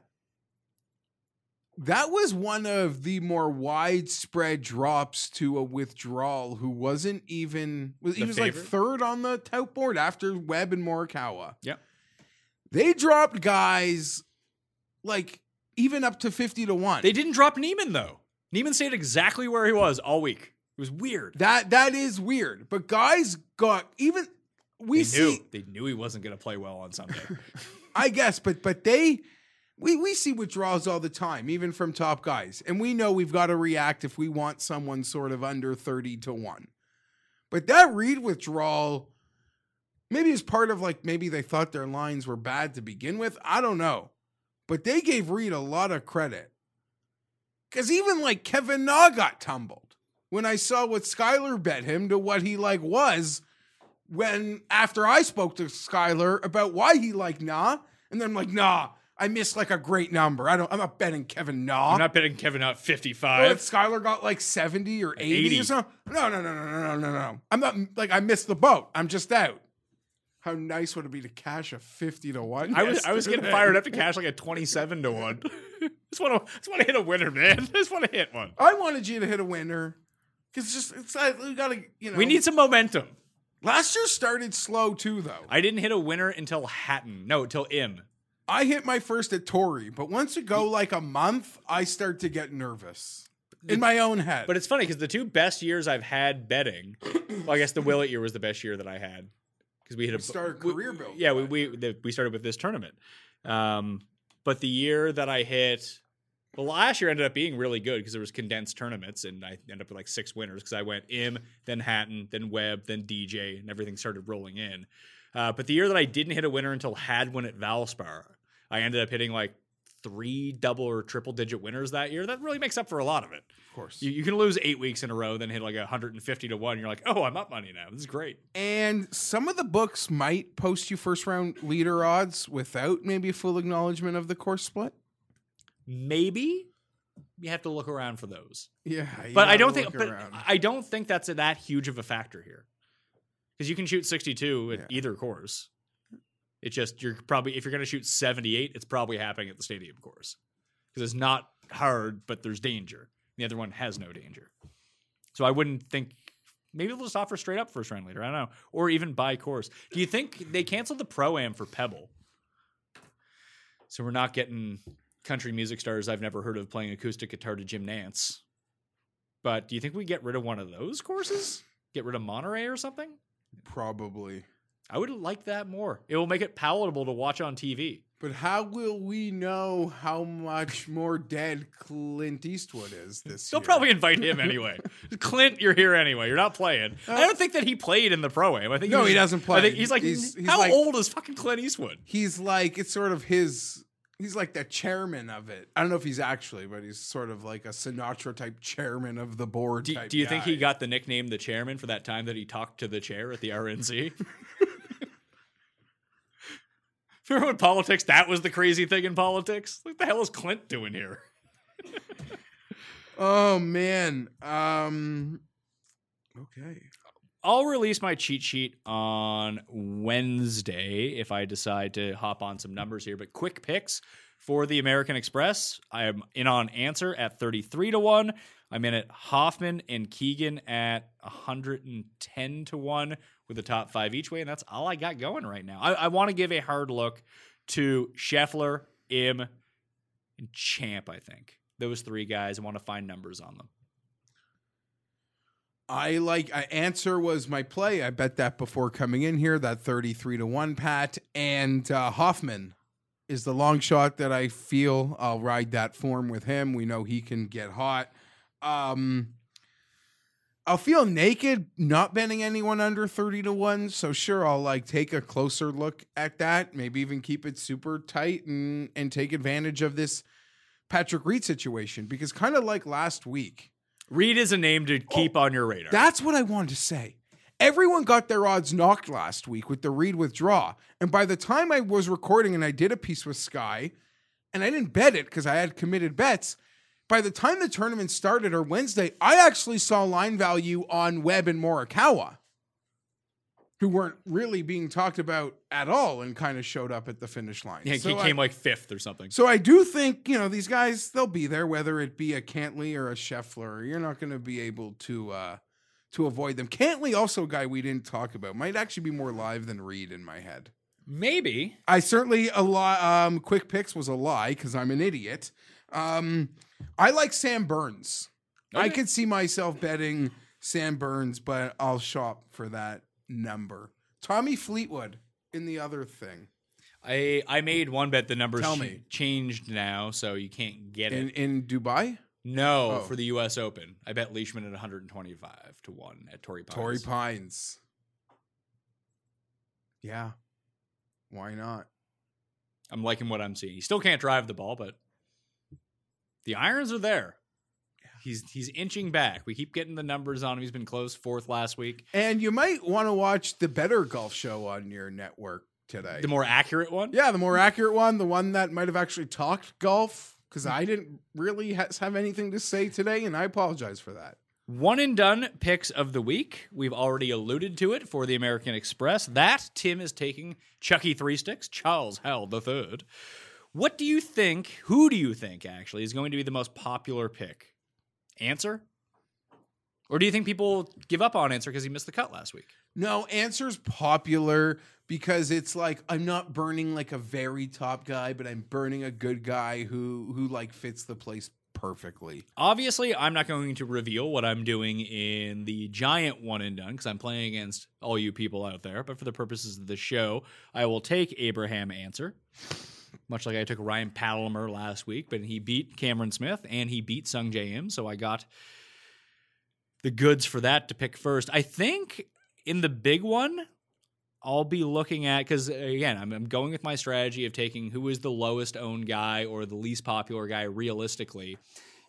Speaker 2: That was one of the more widespread drops to a withdrawal who wasn't even he
Speaker 1: The
Speaker 2: was
Speaker 1: favorite?
Speaker 2: like third on the tout board after Webb and Morikawa.
Speaker 1: Yep.
Speaker 2: They dropped guys like even up to 50 to 1.
Speaker 1: They didn't drop Niemann though. Niemann stayed exactly where he was all week. It was weird.
Speaker 2: that that is weird. But guys got even we
Speaker 1: they
Speaker 2: see
Speaker 1: knew they knew he wasn't going to play well on Sunday.
Speaker 2: I guess, but but they we we see withdrawals all the time, even from top guys, and we know we've got to react if we want someone sort of under thirty to one. But that Reed withdrawal, maybe is part of like maybe they thought their lines were bad to begin with. I don't know, but they gave Reed a lot of credit because even like Kevin Na got tumbled when I saw what Skyler bet him to what he like was when after I spoke to Skyler about why he liked Na, and then I'm like, nah, I missed like a great number. I don't I'm not betting Kevin Na.
Speaker 1: I'm not betting Kevin out
Speaker 2: What
Speaker 1: 55.
Speaker 2: if Skyler got like 70 or 80,
Speaker 1: 80.
Speaker 2: or something? No, no, no, no, no, no, no, no. I'm not like I missed the boat. I'm just out. How nice would it be to cash a 50 to 1?
Speaker 1: I was I was getting fired up to cash like a 27 to 1. just want to just want to hit a winner, man. just want to hit one.
Speaker 2: I wanted you to hit a winner. Cause just it's like we gotta, you know.
Speaker 1: We need some momentum.
Speaker 2: Last year started slow too though.
Speaker 1: I didn't hit a winner until Hatton. No, until Im.
Speaker 2: I hit my first at Torrey, but once it go like a month, I start to get nervous in my own head.
Speaker 1: But it's funny because the two best years I've had betting, well, I guess the Willett year was the best year that I had because we hit a
Speaker 2: started
Speaker 1: we-
Speaker 2: career build,
Speaker 1: Yeah, we we, the, we started with this tournament. Um, but the year that I hit, well, last year ended up being really good because there was condensed tournaments and I ended up with like six winners because I went Im, then Hatton, then Webb, then DJ, and everything started rolling in. Uh, but the year that I didn't hit a winner until had Hadwin at Valspar, I ended up hitting like three double or triple digit winners that year. That really makes up for a lot of it.
Speaker 2: of course.
Speaker 1: You, you can lose eight weeks in a row, then hit like 150 to one. You're like, oh, I'm up money now. This is great.
Speaker 2: And some of the books might post you first round leader odds without maybe a full acknowledgement of the course split.
Speaker 1: Maybe you have to look around for those,
Speaker 2: Yeah,
Speaker 1: but I don't think. But
Speaker 2: around.
Speaker 1: I don't think that's a, that huge of a factor here, because you can shoot 62 at
Speaker 2: Yeah.
Speaker 1: either course. It's just you're probably if you're going to shoot 78, it's probably happening at the stadium course because it's not hard, but there's danger. The other one has no danger, so I wouldn't think. Maybe they'll just offer straight up first round leader. I don't know, or even by course. Do you think they canceled the pro am for Pebble? So we're not getting country music stars I've never heard of playing acoustic guitar to Jim Nantz. But do you think we get rid of one of those courses? Get rid of Monterey or something?
Speaker 2: probably.
Speaker 1: I would like that more. It will make it palatable to watch on TV.
Speaker 2: But how will we know how much more dead Clint Eastwood is this year?
Speaker 1: They'll
Speaker 2: year?
Speaker 1: probably invite him anyway. Clint, you're here anyway. You're not playing. I don't uh, think that he played in the pro am. I think
Speaker 2: No,
Speaker 1: was-
Speaker 2: he doesn't play.
Speaker 1: I think he's like,
Speaker 2: He's- he's
Speaker 1: how
Speaker 2: like-
Speaker 1: old is fucking Clint Eastwood?
Speaker 2: He's like it's sort of his. He's like the chairman of it. I don't know if he's actually, but he's sort of like a Sinatra type chairman of the board.
Speaker 1: Do, do you think he got the nickname the chairman for that time that he talked to the chair at the RNC? Remember when politics, that was the crazy thing in politics? What the hell is Clint doing here?
Speaker 2: Oh man. Um. Okay.
Speaker 1: I'll release my cheat sheet on Wednesday if I decide to hop on some numbers here. But quick picks for the American Express. I am in on Ancer at 33 to 1. I'm in at Hoffman and Keegan at 110 to 1 with the top five each way. And that's all I got going right now. I, I want to give a hard look to Scheffler, Im, and Champ, I think. Those three guys. I want to find numbers on them.
Speaker 2: I like I Ancer was my play. I bet that before coming in here, that 33 to 1 pat. And uh, Hoffman is the long shot that I feel I'll ride that form with him. We know he can get hot. Um I'll feel naked not betting anyone under 30 to 1. So sure, I'll like take a closer look at that. Maybe even keep it super tight and and take advantage of this Patrick Reed situation. Because kind of like last week.
Speaker 1: Reed is a name to keep on your radar.
Speaker 2: That's what I wanted to say. Everyone got their odds knocked last week with the Reed withdraw. And by the time I was recording and I did a piece with Sky, and I didn't bet it because I had committed bets, by the time the tournament started or Wednesday, I actually saw line value on Webb and Morikawa. Who weren't really being talked about at all and kind of showed up at the finish line.
Speaker 1: Yeah,
Speaker 2: so
Speaker 1: he
Speaker 2: I-
Speaker 1: came like fifth or something.
Speaker 2: so I do think, you know, these guys, they'll be there, whether it be a Cantlay or a Scheffler. You're not going to be able to uh, to avoid them. Cantlay, also a guy we didn't talk about, might actually be more live than Reed in my head.
Speaker 1: Maybe.
Speaker 2: I certainly a lot. Um, quick picks was a lie because I'm an idiot. Um, I like Sam Burns. I could see myself betting Sam Burns, but I'll shop for that number. Tommy Fleetwood in the other thing
Speaker 1: I I made one bet. The numbers
Speaker 2: Tell me.
Speaker 1: changed now, so you can't get
Speaker 2: in
Speaker 1: it.
Speaker 2: in Dubai.
Speaker 1: No,
Speaker 2: Oh.
Speaker 1: for the U.S. Open, I bet Leishman at 125 to one at Torrey Pines.
Speaker 2: Torrey Pines. Yeah, why not?
Speaker 1: I'm liking what I'm seeing. He still can't drive the ball, but the irons are there. He's he's inching back. We keep getting the numbers on him. He's been close, fourth last week.
Speaker 2: And you might want to watch the better golf show on your network today.
Speaker 1: The more accurate one.
Speaker 2: Yeah, the more accurate one, the one that might have actually talked golf, because I didn't really ha- have anything to say today, and I apologize for that.
Speaker 1: One and done picks of the week. We've already alluded to it for the American Express. That Tim is taking Chucky Three Sticks, Charles Howell the Third. What do you think? Who do you think actually is going to be the most popular pick? Ancer, or do you think people give up on Ancer because he missed the cut last week?
Speaker 2: No, Ancer's popular because it's like I'm not burning like a very top guy, but I'm burning a good guy who who like fits the place perfectly.
Speaker 1: Obviously, I'm not going to reveal what I'm doing in the giant one and done because I'm playing against all you people out there. But for the purposes of the show, I will take Abraham Ancer, much like I took Ryan Palmer last week, but he beat Cameron Smith and he beat Sungjae Im. So I got the goods for that to pick first. I think in the big one, I'll be looking at because again, I'm, I'm going with my strategy of taking who is the lowest owned guy or the least popular guy realistically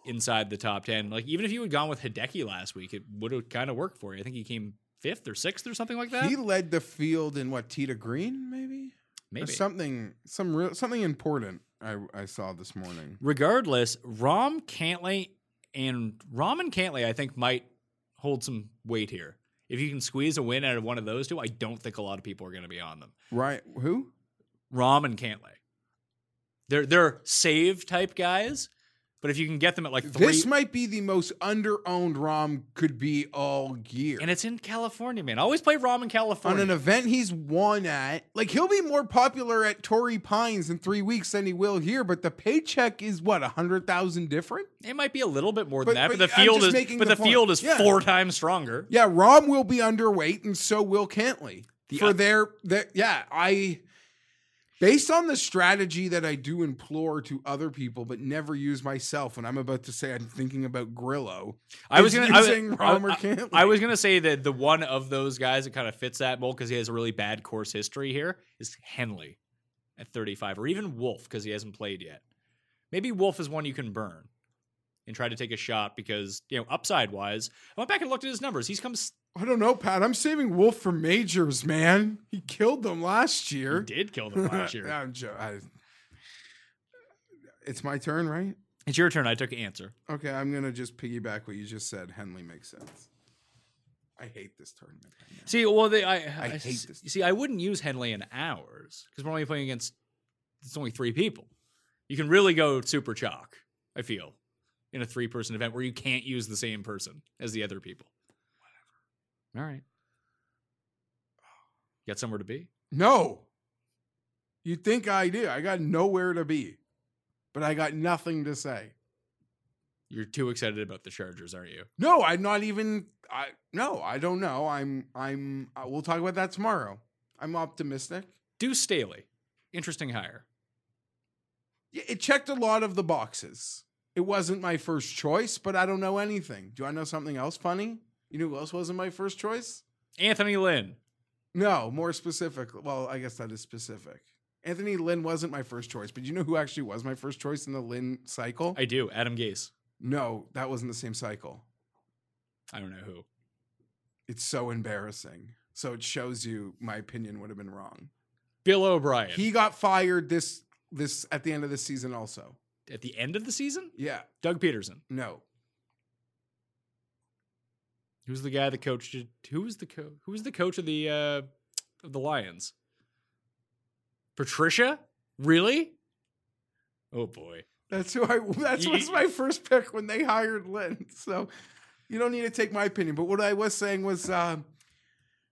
Speaker 1: inside the top 10. Like, even if you had gone with Hideki last week, it would have kind of worked for you. I think he came fifth or sixth or something like that.
Speaker 2: He led the field in what Tita Green, maybe,
Speaker 1: Maybe.
Speaker 2: something, some real something important. I I saw this morning.
Speaker 1: Regardless, Rahm Cantlay and Rahm and Cantlay, I think, might hold some weight here. If you can squeeze a win out of one of those two, I don't think a lot of people are going to be on them.
Speaker 2: Right? Who?
Speaker 1: Rahm and Cantlay. They're they're save type guys, but if you can get them at like three,
Speaker 2: This might be the most under-owned Rahm could be all year.
Speaker 1: and it's in California, man. I always play Rahm in California on
Speaker 2: an event he's won at. Like he'll be more popular at Torrey Pines in three weeks than he will here, but the paycheck is what a hundred thousand different.
Speaker 1: it might be a little bit more than that, but,
Speaker 2: but
Speaker 1: the
Speaker 2: I'm
Speaker 1: field is but
Speaker 2: the
Speaker 1: the, field is
Speaker 2: Yeah.
Speaker 1: four times stronger.
Speaker 2: Yeah, Rahm will be underweight, and so will Cantlay
Speaker 1: The
Speaker 2: for
Speaker 1: o-
Speaker 2: their their. Yeah, I. Based on the strategy that I do implore to other people, but never use myself, when I'm about to say I'm thinking about Grillo,
Speaker 1: I was gonna I was, I-
Speaker 2: Rahm
Speaker 1: I-
Speaker 2: Cantlay.
Speaker 1: I was gonna say that the one of those guys that kind of fits that mold because he has a really bad course history here is Henley at 35, or even Wolff because he hasn't played yet. Maybe Wolff is one you can burn and try to take a shot because you know upside wise. I went back and looked at his numbers. He's come.
Speaker 2: I don't know, Pat. I'm saving Wolff for majors, man. He killed them last year.
Speaker 1: He did kill them last year.
Speaker 2: I'm jo- I- it's my turn, right?
Speaker 1: It's your turn. I took Ancer.
Speaker 2: Okay, I'm gonna just piggyback what you just said. Henley makes sense. I hate this tournament. Right.
Speaker 1: See, well, they, I,
Speaker 2: I hate
Speaker 1: s-
Speaker 2: this.
Speaker 1: See, I wouldn't use Henley in ours because we're only playing against. It's only three people. You can really go super chalk. I feel in a three-person event where you can't use the same person as the other people. All right. Got somewhere to be.
Speaker 2: No, you think I do? I got nowhere to be, but I got nothing to say.
Speaker 1: You're too excited about the Chargers, aren't you?
Speaker 2: No, I'm not even. I no, I don't know. I'm. I'm. Uh, we'll talk about that tomorrow. I'm optimistic.
Speaker 1: Deuce Staley, interesting hire.
Speaker 2: Yeah, It checked a lot of the boxes. It wasn't my first choice, but I don't know anything. Do I know something else funny? You know who else wasn't my first choice?
Speaker 1: Anthony Lynn.
Speaker 2: No, more specific. Well, I guess that is specific. Anthony Lynn wasn't my first choice, but you know who actually was my first choice in the Lynn cycle?
Speaker 1: I do. Adam Gase.
Speaker 2: no, that wasn't the same cycle.
Speaker 1: I don't know who.
Speaker 2: It's so embarrassing. So it shows you my opinion would have been wrong.
Speaker 1: Bill O'Brien.
Speaker 2: He got fired this this at the end of the season also.
Speaker 1: At the end of the season,
Speaker 2: Yeah.
Speaker 1: Doug Pederson.
Speaker 2: No.
Speaker 1: Who's the guy that coached? Who was the co- who was the coach of the uh of the Lions. Patricia? Really? Oh boy.
Speaker 2: That's who I. That's was my first pick when they hired Lynn. So you don't need to take my opinion. But what I was saying was uh,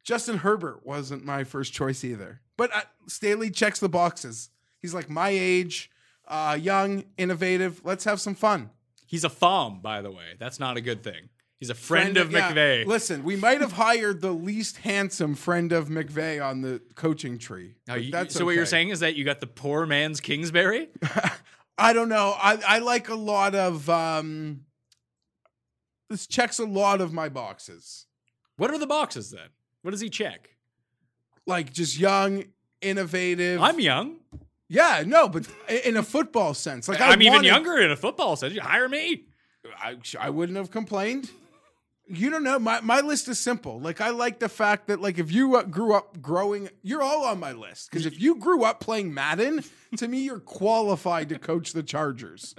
Speaker 2: Justin Herbert wasn't my first choice either. But uh, Staley checks the boxes. He's like my age, uh, young, innovative. Let's have some fun.
Speaker 1: He's a thumb, by the way. That's not a good thing. He's a friend, of
Speaker 2: yeah.
Speaker 1: McVay.
Speaker 2: Listen, we might have hired the least handsome friend of McVay on the coaching tree. But
Speaker 1: you- so what you're saying is that you got the poor man's Kingsbury?
Speaker 2: I don't know. I, I like a lot of um this checks a lot of my boxes.
Speaker 1: What are the boxes then? What does he check?
Speaker 2: Like just young, innovative.
Speaker 1: I'm young.
Speaker 2: yeah, no, but in a football sense. Like I
Speaker 1: I'm even younger in a football sense. You hire me.
Speaker 2: I, I wouldn't have complained. You don't know. My my list is simple. Like I like the fact that like if you uh, grew up growing, you're all on my list. Because if you grew up playing Madden, to me you're qualified to coach the Chargers.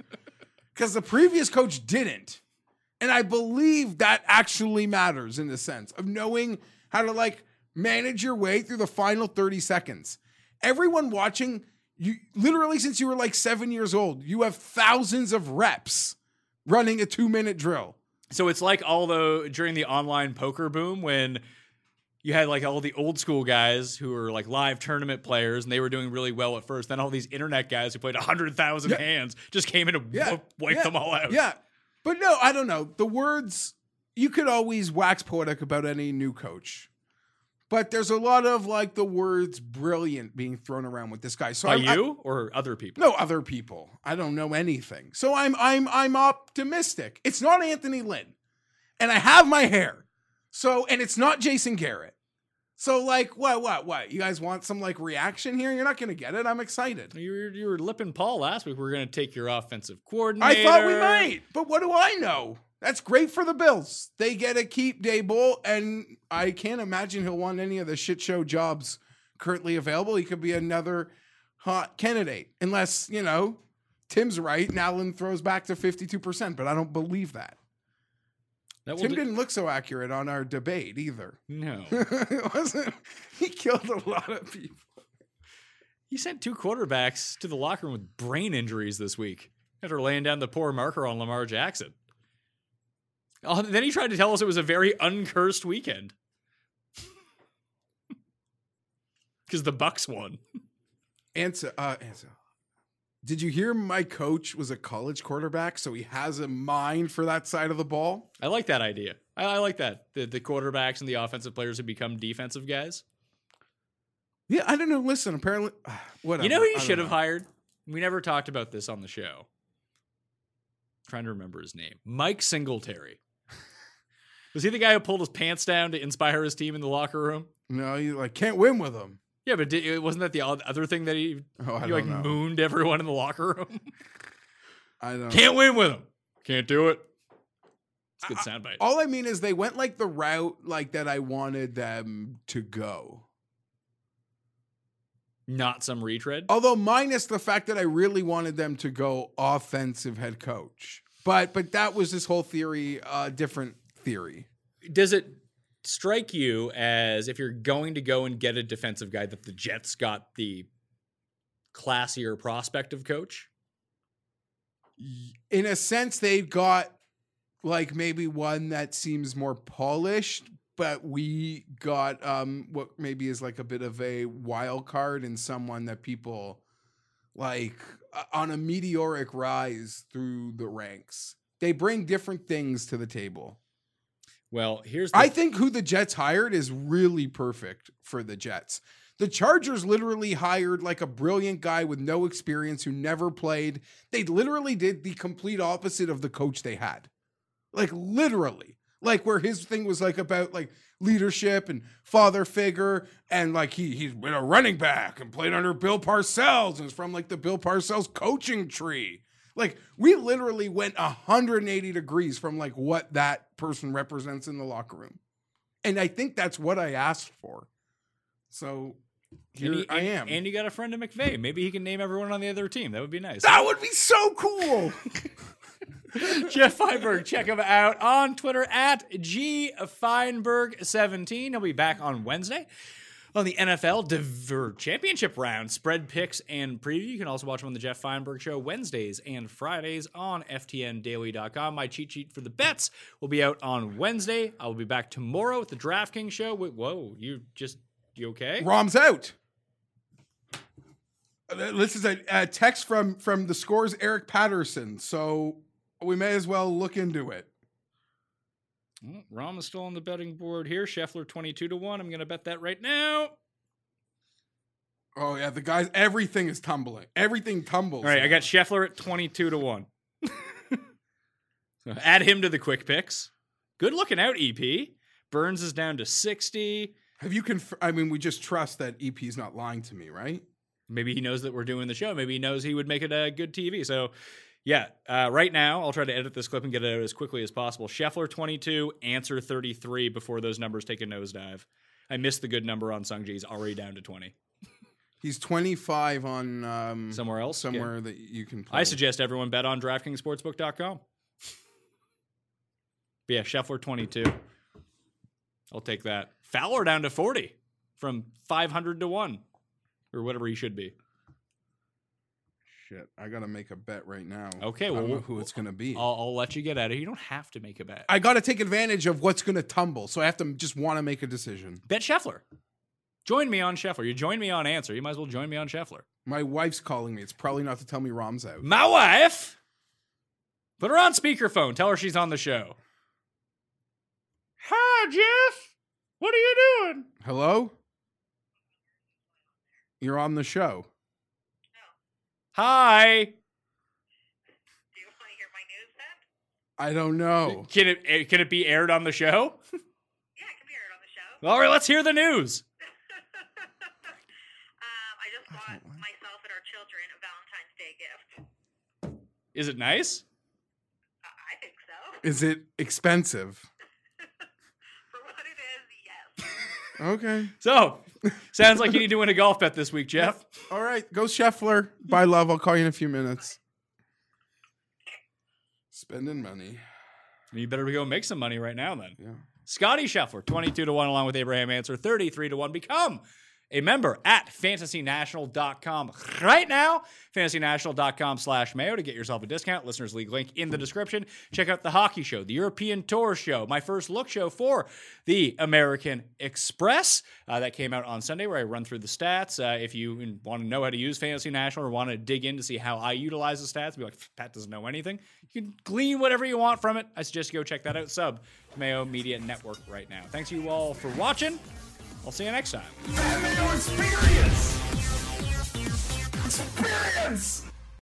Speaker 2: Because the previous coach didn't, and I believe that actually matters in the sense of knowing how to like manage your way through the final thirty seconds. Everyone watching, you literally since you were like seven years old, you have thousands of reps running a two minute drill.
Speaker 1: So it's like all the during the online poker boom when you had like all the old school guys who were like live tournament players and they were doing really well at first. Then all these internet guys who played 100,000
Speaker 2: Yeah.
Speaker 1: hands just came in and
Speaker 2: Yeah.
Speaker 1: wiped
Speaker 2: yeah,
Speaker 1: them all out.
Speaker 2: Yeah. But no, I don't know. The words, you could always wax poetic about any new coach. But there's a lot of like the words brilliant being thrown around with this guy. So
Speaker 1: By
Speaker 2: I-
Speaker 1: you or other people?
Speaker 2: no other people. I don't know anything. So I'm I'm I'm optimistic. It's not Anthony Lynn. And I have my hair. So and it's not Jason Garrett. So like what what what? You guys want some like reaction here? You're not gonna get it. I'm excited.
Speaker 1: You were, you were lipping Paul last week. We are going to take your offensive coordinator.
Speaker 2: I thought we might, but what do I know? That's great for the Bills. They get to keep Daboll, and I can't imagine he'll want any of the shit show jobs currently available. He could be another hot candidate, unless you know Tim's right and Allen throws back to fifty-two percent. But I don't believe that.
Speaker 1: That
Speaker 2: Tim didn't look so accurate on our debate either.
Speaker 1: No.
Speaker 2: it wasn't. He killed a lot of people.
Speaker 1: He sent two quarterbacks to the locker room with brain injuries this week after laying down the poor marker on Lamar Jackson. Oh, then he tried to tell us it was a very uncursed weekend. Because the Bucks won.
Speaker 2: Answer, uh, answer. Did you hear my coach was a college quarterback, so he has a mind for that side of the ball?
Speaker 1: I like that idea. I, I like that. The, the quarterbacks and the offensive players who become defensive guys.
Speaker 2: Yeah, I don't know. Listen, apparently, whatever.
Speaker 1: You know who you should have hired? We never talked about this on the show. trying to remember his name. Mike Singletary. Was he the guy who pulled his pants down to inspire his team in the locker room?
Speaker 2: No, you like can't win with him.
Speaker 1: Yeah, but did, wasn't that the other thing that he,
Speaker 2: Oh,
Speaker 1: he like
Speaker 2: know.
Speaker 1: mooned everyone in the locker room?
Speaker 2: I don't.
Speaker 1: Can't win with him. Can't do it. It's a good soundbite.
Speaker 2: All I mean is they went like the route like that I wanted them to go.
Speaker 1: Not some retread.
Speaker 2: Although minus the fact that I really wanted them to go offensive head coach. But but that was this whole theory, uh different theory.
Speaker 1: Does it strike you as if you're going to go and get a defensive guy that the Jets got the classier prospect of coach?
Speaker 2: in a sense they've got like maybe one that seems more polished but we got um what maybe is like a bit of a wild card and someone that people like on a meteoric rise through the ranks they bring different things to the table
Speaker 1: Well, here's the
Speaker 2: I think who the Jets hired is really perfect for the Jets. The Chargers literally hired like a brilliant guy with no experience who never played. They literally did the complete opposite of the coach they had. Like literally. Like where his thing was like about like leadership and father figure and like he he's been a running back and played under Bill Parcells and is from like the Bill Parcells coaching tree. Like we literally went 180 degrees from like what that person represents in the locker room. And I think that's what I asked for. So here
Speaker 1: he-
Speaker 2: I am.
Speaker 1: And you got a friend of McVay. Maybe he can name everyone on the other team. That would be nice.
Speaker 2: that would be so cool.
Speaker 1: Jeff Feinberg, check him out on Twitter at G Feinberg17. He'll be back on Wednesday. On the NFL Diver Championship round, spread picks and preview. You can also watch them on the Jeff Feinberg Show Wednesdays and Fridays on FTNDaily.com. My cheat sheet for the bets will be out on Wednesday. I will be back tomorrow with the DraftKings show. Wait, whoa, you just you okay?
Speaker 2: Rahm's out. Uh, This is a, a text from from the scores Eric Patterson, so we may as well look into it.
Speaker 1: Well, Rahm is still on the betting board here. Scheffler twenty two to one. I'm going to bet that right now.
Speaker 2: Oh yeah, the guys, everything is tumbling. Everything tumbles.
Speaker 1: All right, I got Scheffler at 22 to 1. Add him to the quick picks. Good looking out, EP. Burns is down to 60.
Speaker 2: Have you conf- I mean, we just trust that EP is not lying to me, right?
Speaker 1: Maybe he knows that we're doing the show. Maybe he knows he would make it a good TV. So, yeah, uh, right now, I'll try to edit this clip and get it out as quickly as possible. Scheffler 22, Ancer 33 before those numbers take a nosedive. I missed the good number on Sung He's already down to 20.
Speaker 2: He's 25 on um,
Speaker 1: Somewhere else? Yeah.
Speaker 2: somewhere that you can. Play.
Speaker 1: I suggest everyone bet on DraftKingsSportsbook.com. But yeah, Scheffler 22. I'll take that. Fowler down to 40 from 500 to 1 or whatever he should be.
Speaker 2: Shit, I gotta make a bet right now.
Speaker 1: Okay,
Speaker 2: I don't
Speaker 1: well,
Speaker 2: know who it's gonna be.
Speaker 1: I'll, I'll let you get at it. You don't have to make a bet.
Speaker 2: I gotta take advantage of what's gonna tumble, so I have to just want to make a decision.
Speaker 1: bet Scheffler. Join me on Scheffler. You join me on Ancer. You might as well join me on Scheffler.
Speaker 2: My wife's calling me. It's probably not to tell me Rahm's out.
Speaker 1: My wife. Put her on speakerphone. Tell her she's on the show. Hi, Jeff. What are you doing?
Speaker 2: Hello? You're on the show.
Speaker 1: Hi.
Speaker 4: Do you want to hear my news then?
Speaker 2: I don't know.
Speaker 1: Can it eh, can it be aired on the show?
Speaker 4: Yeah, I can be heard on the show.
Speaker 1: All right, let's hear the news.
Speaker 4: um, I just bought myself and our children a Valentine's Day gift.
Speaker 1: Is it nice?
Speaker 4: Uh, I think so.
Speaker 2: Is it expensive?
Speaker 4: For what it is, yes.
Speaker 2: Okay.
Speaker 1: So, sounds like you need to win a golf bet this week, Jeff.
Speaker 2: All right. Go Scheffler. Bye, love. I'll call you in a few minutes. Spending money.
Speaker 1: You better go make some money right now then.
Speaker 2: Yeah.
Speaker 1: Scotty Scheffler, 22 to 1, along with Abraham Ancer, 33 to 1. Become a member at fantasynational.com right now. Fantasynational.com slash mayo to get yourself a discount. Listeners League link in the description. Check out the hockey show, the European Tour show, my first look show for the American Express uh, that came out on Sunday, where I run through the stats. Uh, if you want to know how to use Fantasy National or want to dig in to see how I utilize the stats, be like, Pat doesn't know anything. You can glean whatever you want from it. I suggest you go check that out. Sub Mayo Media Network right now. Thanks you all for watching. I'll see you next time.
Speaker 5: Experience! Experience!